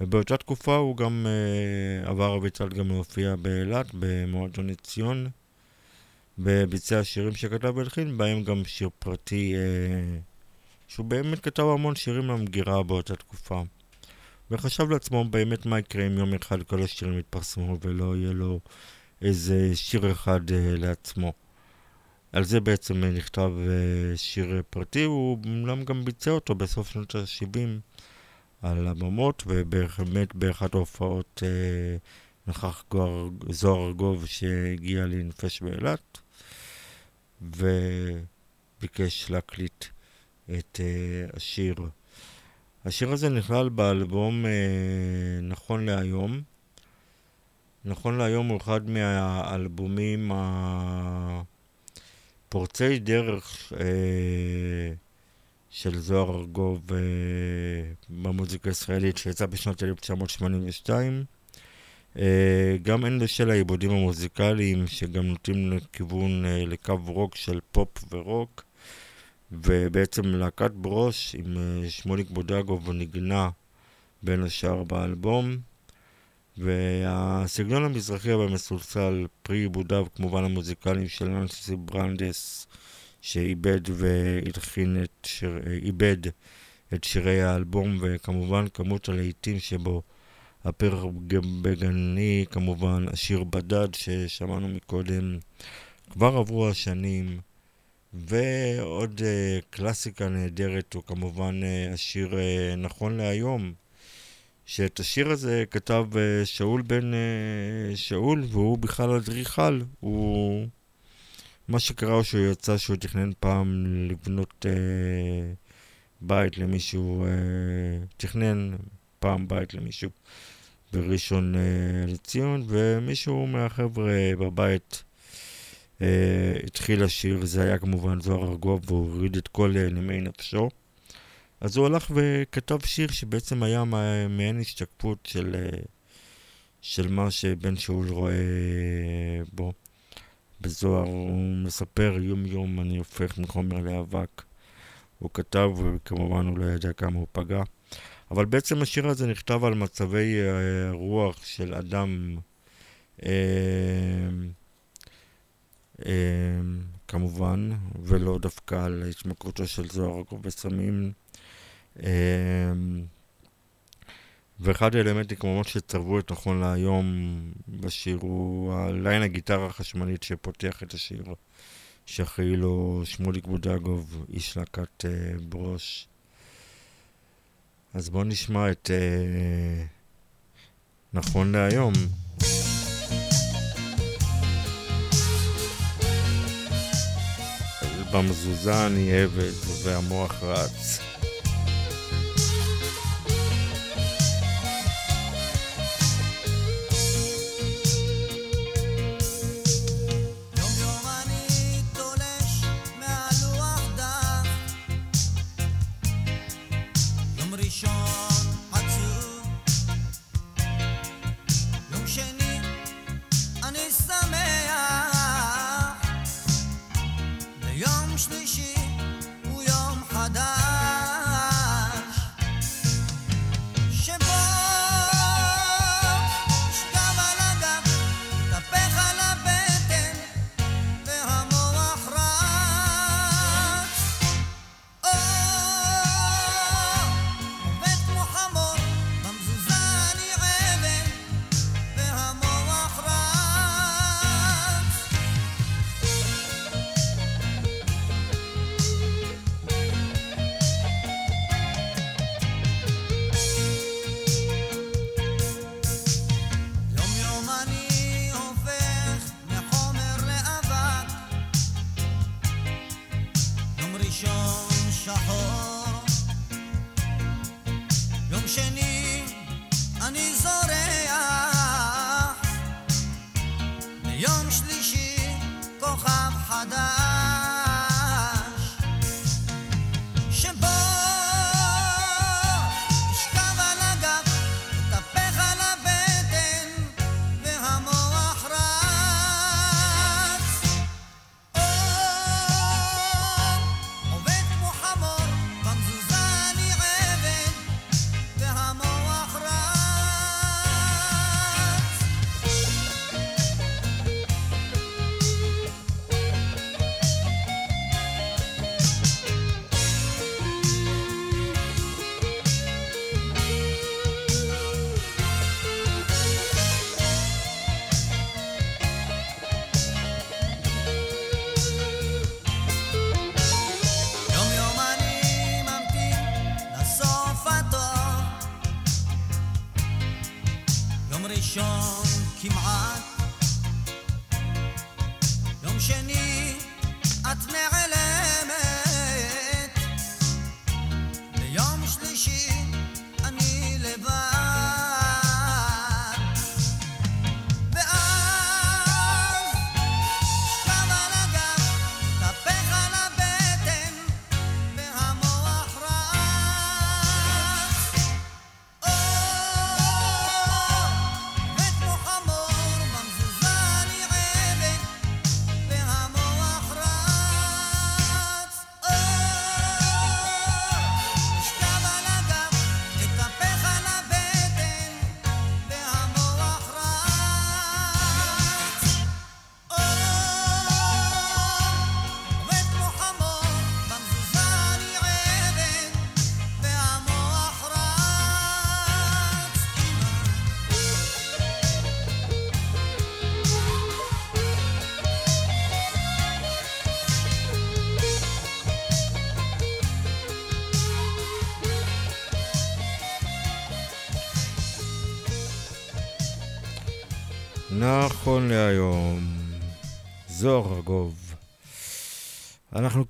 ובאותה תקופה הוא גם אה, עבר אביטל גם להופיע באילת, במועדון עציון, וביצע שירים שכתב והלחין, בהם גם שיר פרטי, אה, שהוא באמת כתב המון שירים למגירה באותה תקופה. וחשב לעצמו באמת מה יקרה אם יום אחד כל השירים יתפרסמו ולא יהיה לו איזה שיר אחד אה, לעצמו. על זה בעצם אה, נכתב אה, שיר פרטי, הוא אומנם גם ביצע אותו בסוף שנות ה-70 על הבמות, ובאמת באחת ההופעות אה, נכח גואר, זוהר ארגוב שהגיע לנפש באילת, וביקש להקליט את אה, השיר. השיר הזה נכלל באלבום אה, נכון להיום. נכון להיום הוא אחד מהאלבומים הפורצי דרך אה, של זוהר ארגוב אה, במוזיקה הישראלית שיצא בשנת 1982. אה, גם הן בשל העיבודים המוזיקליים שגם נוטים לכיוון, אה, לקו רוק של פופ ורוק. ובעצם להקת ברוש עם אה, שמוליק בודאגוב ניגנה בין השאר באלבום. והסגנון המזרחי והמסולסל, פרי עיבודיו כמובן המוזיקליים של ננסי ברנדס, שאיבד והלחין את שיר... אה, איבד את שירי האלבום, וכמובן כמות הלהיטים שבו הפרח בגני, כמובן השיר בדד ששמענו מקודם, כבר עברו השנים. ועוד uh, קלאסיקה נהדרת הוא כמובן uh, השיר uh, נכון להיום, שאת השיר הזה כתב שאול בן שאול, והוא בכלל אדריכל. הוא... מה שקרה הוא שהוא יצא שהוא תכנן פעם לבנות uh, בית למישהו, uh, תכנן פעם בית למישהו בראשון uh, לציון, ומישהו מהחבר'ה בבית Uh, התחיל לשיר, זה היה כמובן זוהר ארגוב, והוא הוריד את כל uh, נימי נפשו. אז הוא הלך וכתב שיר שבעצם היה מע- מעין השתקפות של, uh, של מה שבן שאול רואה בו. בזוהר הוא מספר יום יום אני הופך מחומר לאבק. הוא כתב, וכמובן הוא לא ידע כמה הוא פגע. אבל בעצם השיר הזה נכתב על מצבי uh, רוח של אדם אמ, כמובן, ולא דווקא על התמכרותו של זוהר ארגוב בסמים. אמ, ואחד האלמנטים כמובן שצרבו את נכון להיום בשיר הוא הליין הגיטרה החשמלית שפותח את השיר, שאחראי לו שמוליק בודגוב, איש להקת אה, ברוש. אז בואו נשמע את אה, נכון להיום. במזוזה אני עבד והמוח רץ. יום שני אני זורע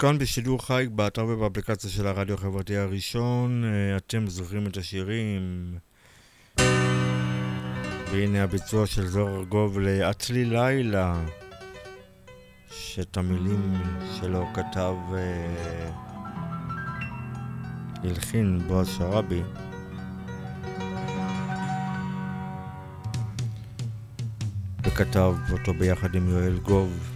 כאן בשידור חי, באתר ובאפליקציה של הרדיו החברתי הראשון. אה, אתם זוכרים את השירים. והנה הביצוע של זוהר ארגוב ל"עצלי לילה", שאת המילים שלו כתב אה, הלחין בועז שראבי. וכתב אותו ביחד עם יואל גוב.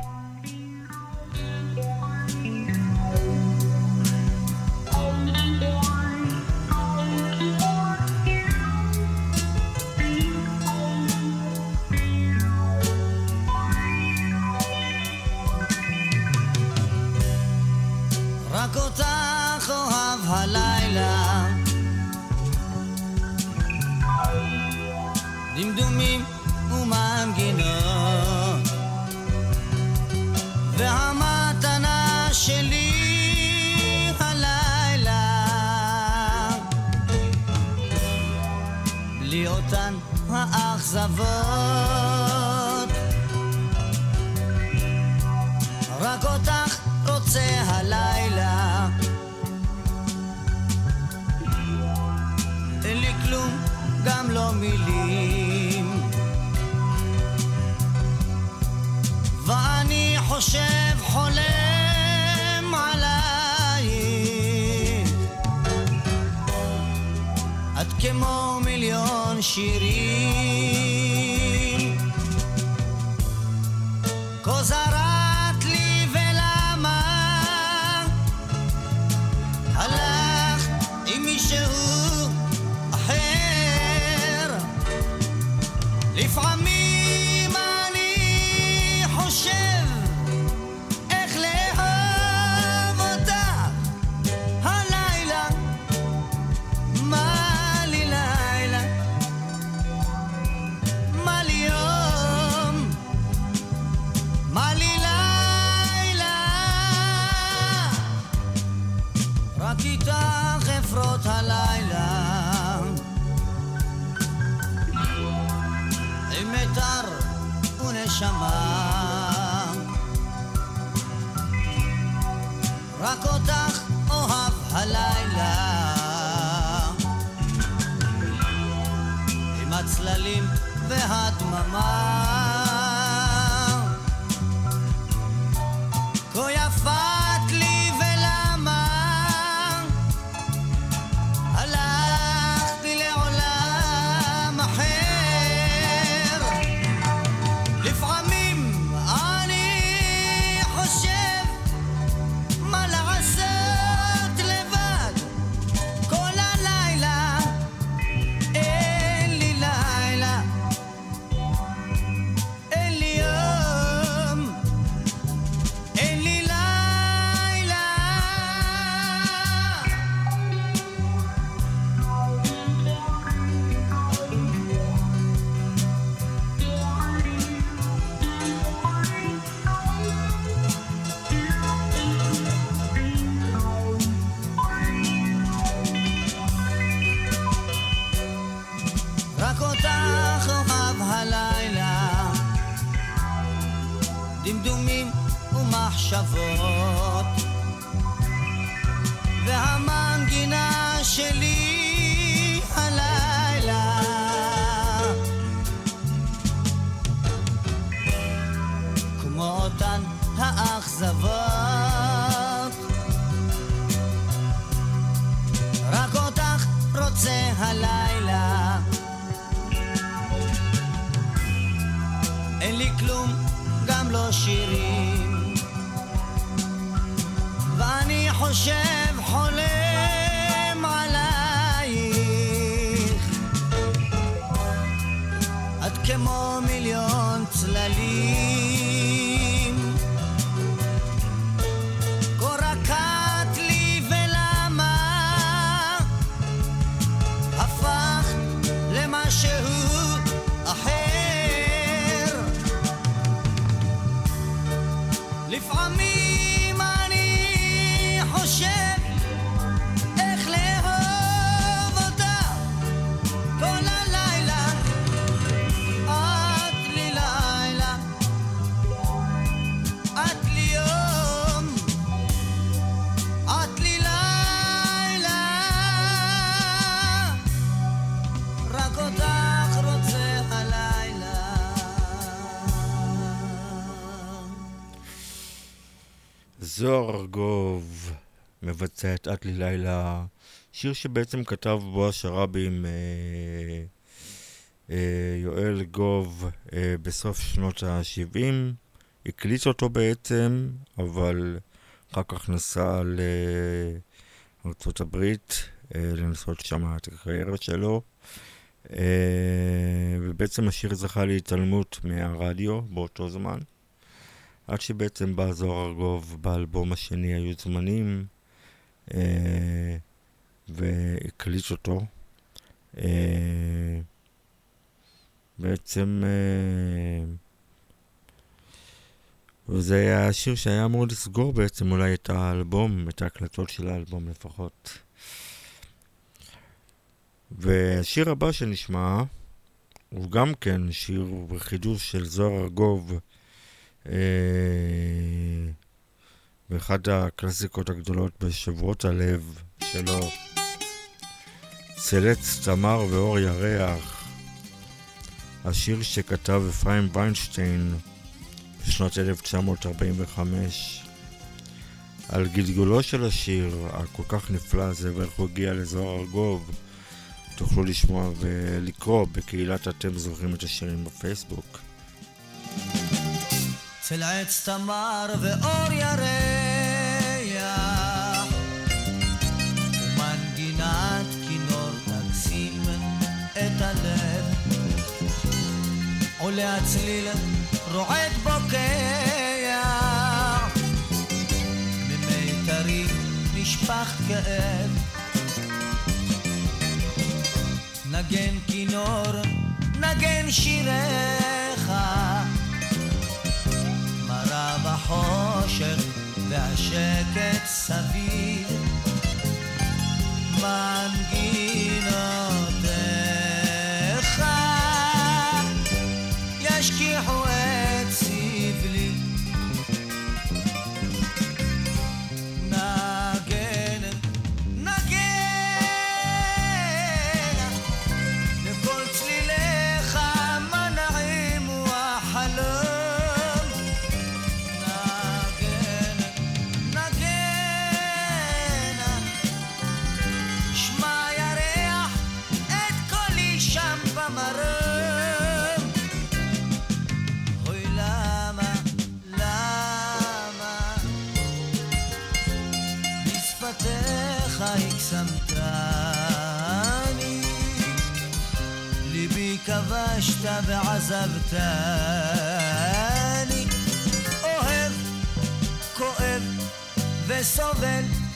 בלי אותן האכזבות. רק אותך רוצה הלילה. אין לי כלום, גם לא מילים. ואני חושב חולם עלייך. את כמו زمان شیرین گذرا והדממה. זוהר ארגוב מבצע את את לי לילה, שיר שבעצם כתב בועז שראבי עם אה, אה, יואל גוב אה, בסוף שנות ה-70. הקליט אותו בעצם, אבל אחר כך נסע לארצות הברית אה, לנסות שם את הקריירה שלו. אה, ובעצם השיר זכה להתעלמות מהרדיו באותו זמן. עד שבעצם בא זוהר ארגוב באלבום השני היו זמנים אה, והקליט אותו. אה, בעצם אה, וזה היה השיר שהיה אמור לסגור בעצם אולי את האלבום, את ההקלטות של האלבום לפחות. והשיר הבא שנשמע הוא גם כן שיר בחידוש של זוהר ארגוב אה, ואחת הקלאסיקות הגדולות בשבועות הלב שלו, צלץ תמר ואור ירח, השיר שכתב אפרים ויינשטיין בשנת 1945. על גלגולו של השיר הכל כך נפלא הזה ואיך הוא הגיע לזוהר ארגוב תוכלו לשמוע ולקרוא בקהילת אתם זוכרים את השירים בפייסבוק. צל עץ תמר ואור ירח. ומנגינת כינור תקסים את הלב. עולה הצליל רועד בוקע. ממיתרים נשפך כאב. נגן כינור נגן שיריך בחושך והשקט סביב מנגינותיך כבשת ועזבתני אוהב, כואב וסובל.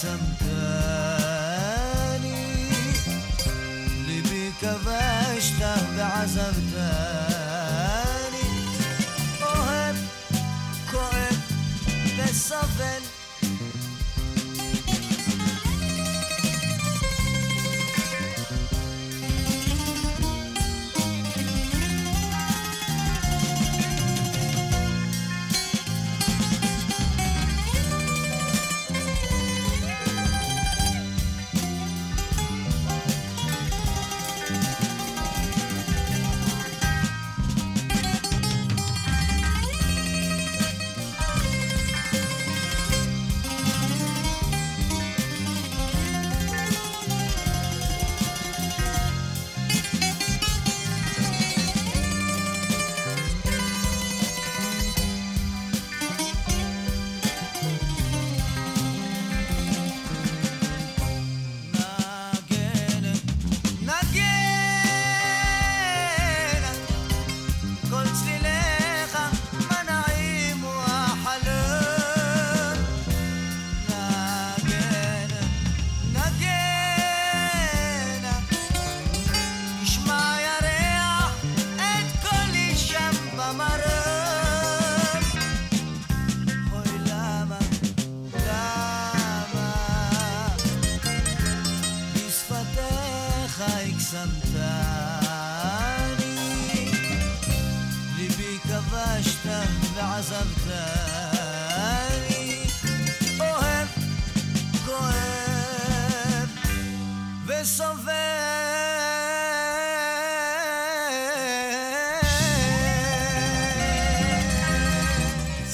some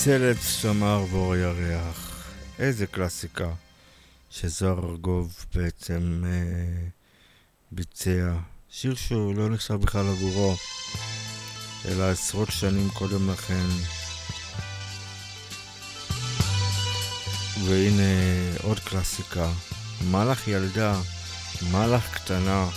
צלב שמר בור ירח. איזה קלאסיקה שזוהר ארגוב בעצם אה, ביצע. שיר שהוא לא נחשב בכלל עבורו, אלא עשרות שנים קודם לכן. והנה עוד קלאסיקה, מלאך ילדה, מלאך קטנה.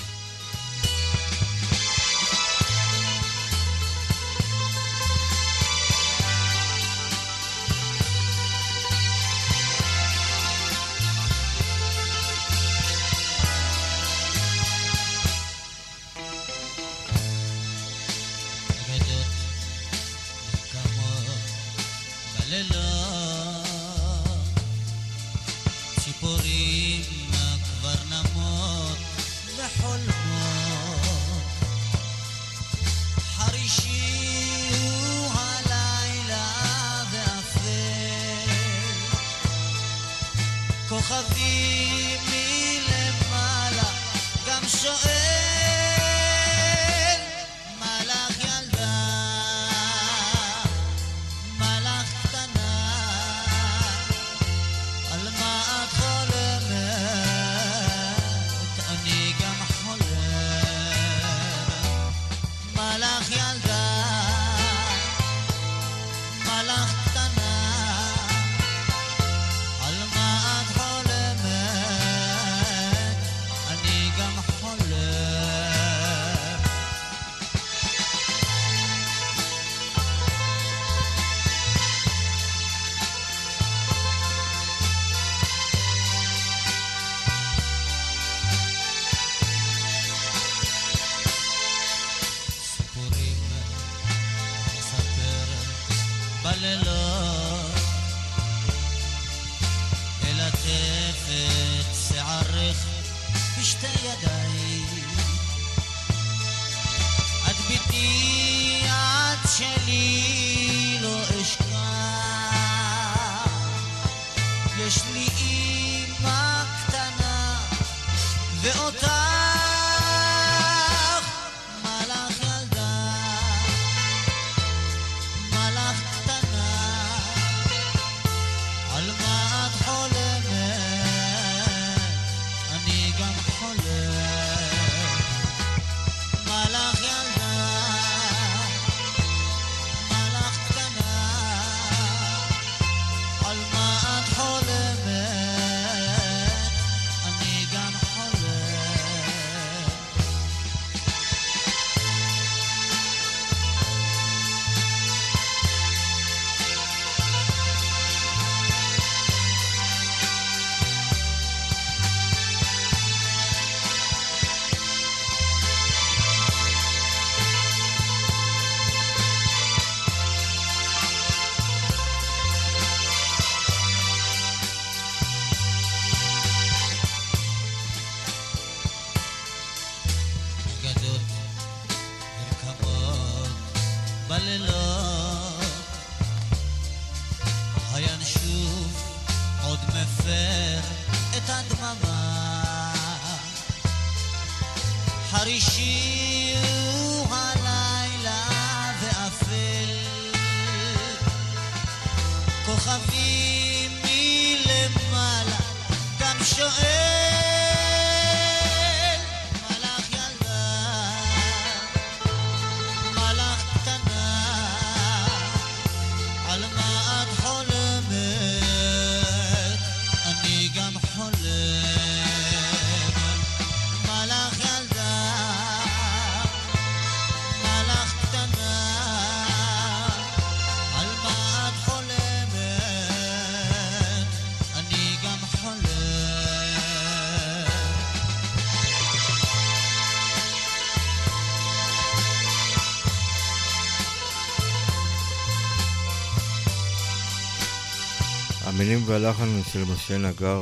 והלחן של משה נגר,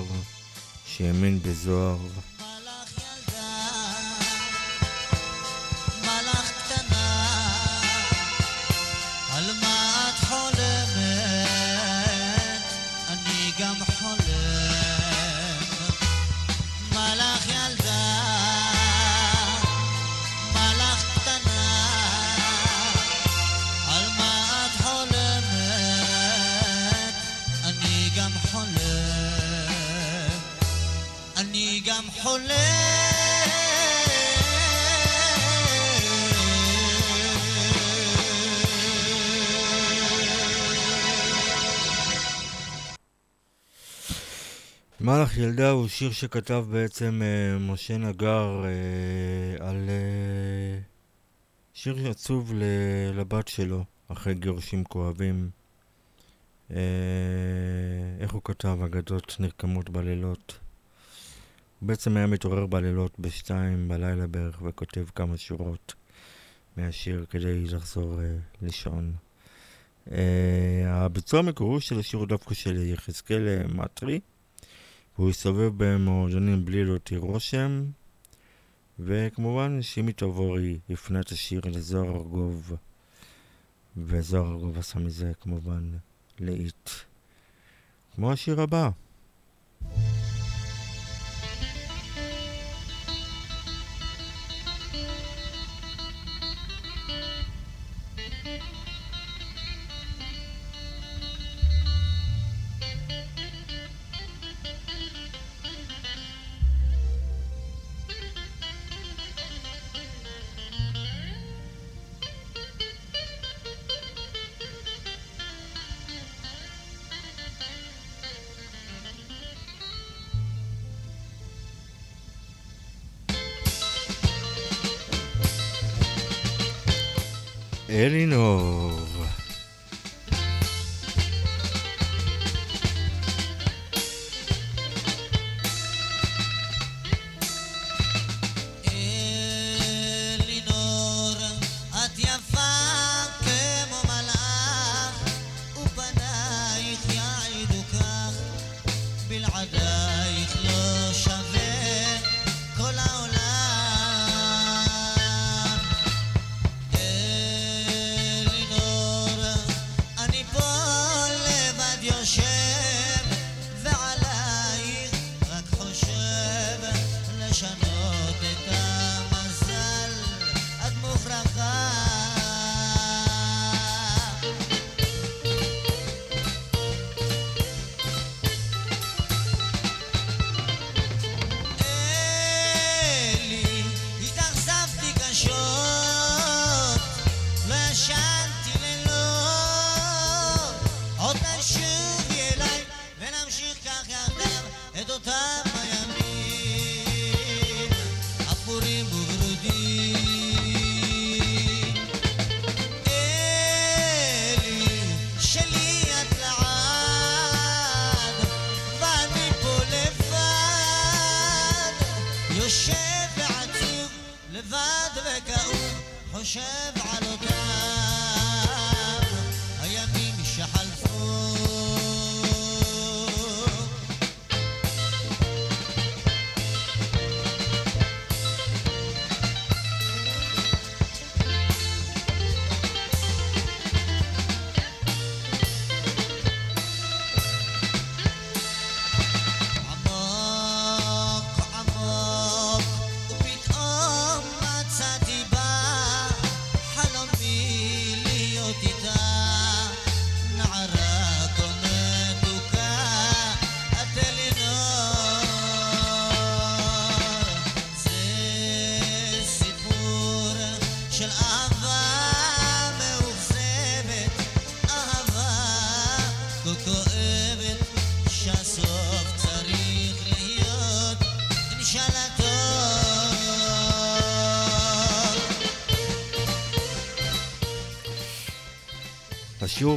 שהאמין בזוהר. ילדה הוא שיר שכתב בעצם אה, משה נגר אה, על אה, שיר עצוב ל- לבת שלו אחרי גירושים כואבים. אה, איך הוא כתב? אגדות נרקמות בלילות. הוא בעצם היה מתעורר בלילות בשתיים בלילה בערך וכותב כמה שורות מהשיר כדי לחזור אה, לישון. אה, הביצוע המקורי של השיר הוא דווקא של יחזקאל אה, מטרי. והוא הסתובב במועדונים בלי להותיר רושם, וכמובן שימי תבורי הפנה את השיר לזוהר ארגוב, וזוהר ארגוב עשה מזה כמובן להיט. כמו השיר הבא. אלינור.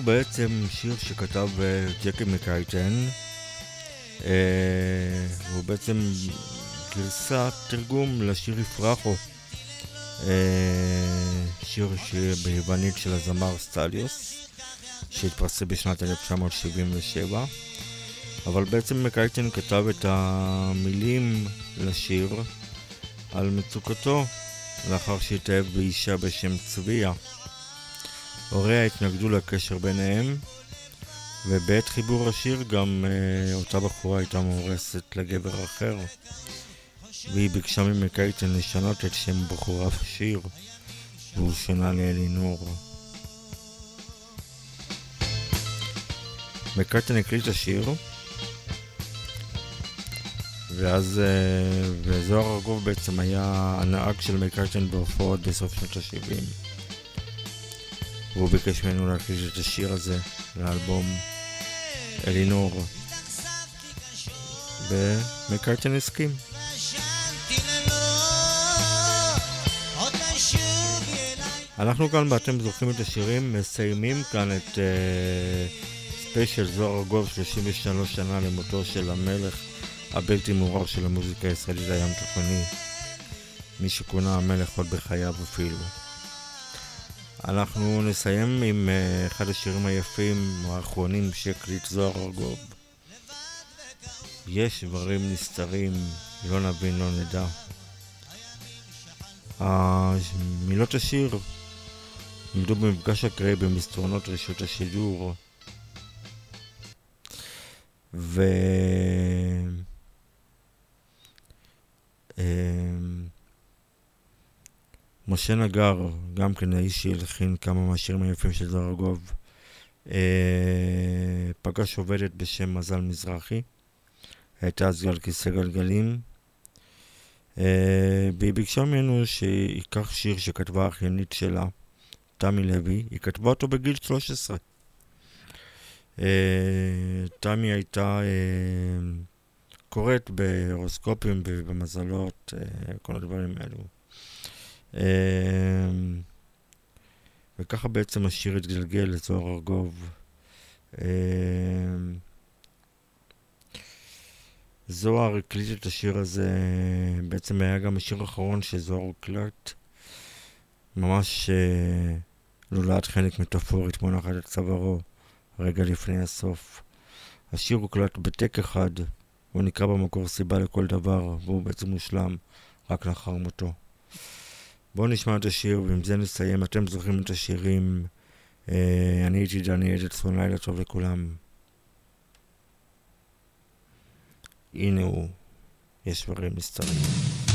בעצם שיר שכתב אה, ג'קי מקייטן. אה, הוא בעצם גרסה תרגום לשיר יפרחו. אה, שיר ביוונית של הזמר סטליוס, שהתפרסם בשנת 1977. אבל בעצם מקייטן כתב את המילים לשיר על מצוקתו לאחר שהתאהב באישה בשם צביה. הוריה התנגדו לקשר ביניהם, ובעת חיבור השיר גם אה, אותה בחורה הייתה מאורסת לגבר אחר, והיא ביקשה ממקייטן לשנות את שם בחורה בשיר, והוא שונה לאלינור. מקייטן הקליט את השיר, ואז, אה, וזוהר ארגוב בעצם היה הנהג של מקייטן בהופעות בסוף שנות ה-70. והוא ביקש ממנו להקליט את השיר הזה לאלבום אלינור. ומקייטן הסכים. אנחנו כאן, ואתם זוכרים את השירים, מסיימים כאן את uh, ספיישל זוהר ארגוב 33 שנה למותו של המלך הבלתי מעורר של המוזיקה הישראלית הים תיכוני. מי שכונה המלך עוד בחייו אפילו. אנחנו נסיים עם uh, אחד השירים היפים האחרונים שהקליט זוהר ארגוב. יש דברים נסתרים, לא נבין, לא נדע. אה, מילות השיר נולדו במפגש אקראי במסדרונות רשות השידור. ו... משה נגר, גם כן האיש שהלחין כמה מהשירים היפים של זוהר ארגוב, אה, פגש עובדת בשם מזל מזרחי, הייתה אז על כיסא גלגלים, אה, והיא ביקשה ממנו שייקח שיר שכתבה האחיינית שלה, תמי לוי, היא כתבה אותו בגיל 13. אה, תמי הייתה אה, קוראת בהורוסקופים ובמזלות, אה, כל הדברים האלו. אה, וככה בעצם השיר התגלגל לזוהר ארגוב. אה, זוהר הקליט את השיר הזה, בעצם היה גם השיר האחרון שזוהר הקלט. ממש אה, לולאת חנק מטאפורית מונחת על צווארו, רגע לפני הסוף. השיר הוקלט בטק אחד, הוא נקרא במקור סיבה לכל דבר, והוא בעצם מושלם רק לאחר מותו. בואו נשמע את השיר, ועם זה נסיים. אתם זוכרים את השירים. אה, אני הייתי דני אדלסון, לילה טוב לכולם. הנה הוא, יש דברים נסתרים.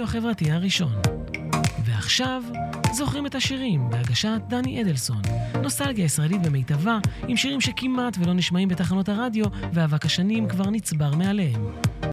הרדיו החברתי הראשון. ועכשיו, זוכרים את השירים בהגשת דני אדלסון. נוסטלגיה ישראלית במיטבה, עם שירים שכמעט ולא נשמעים בתחנות הרדיו, ואבק השנים כבר נצבר מעליהם.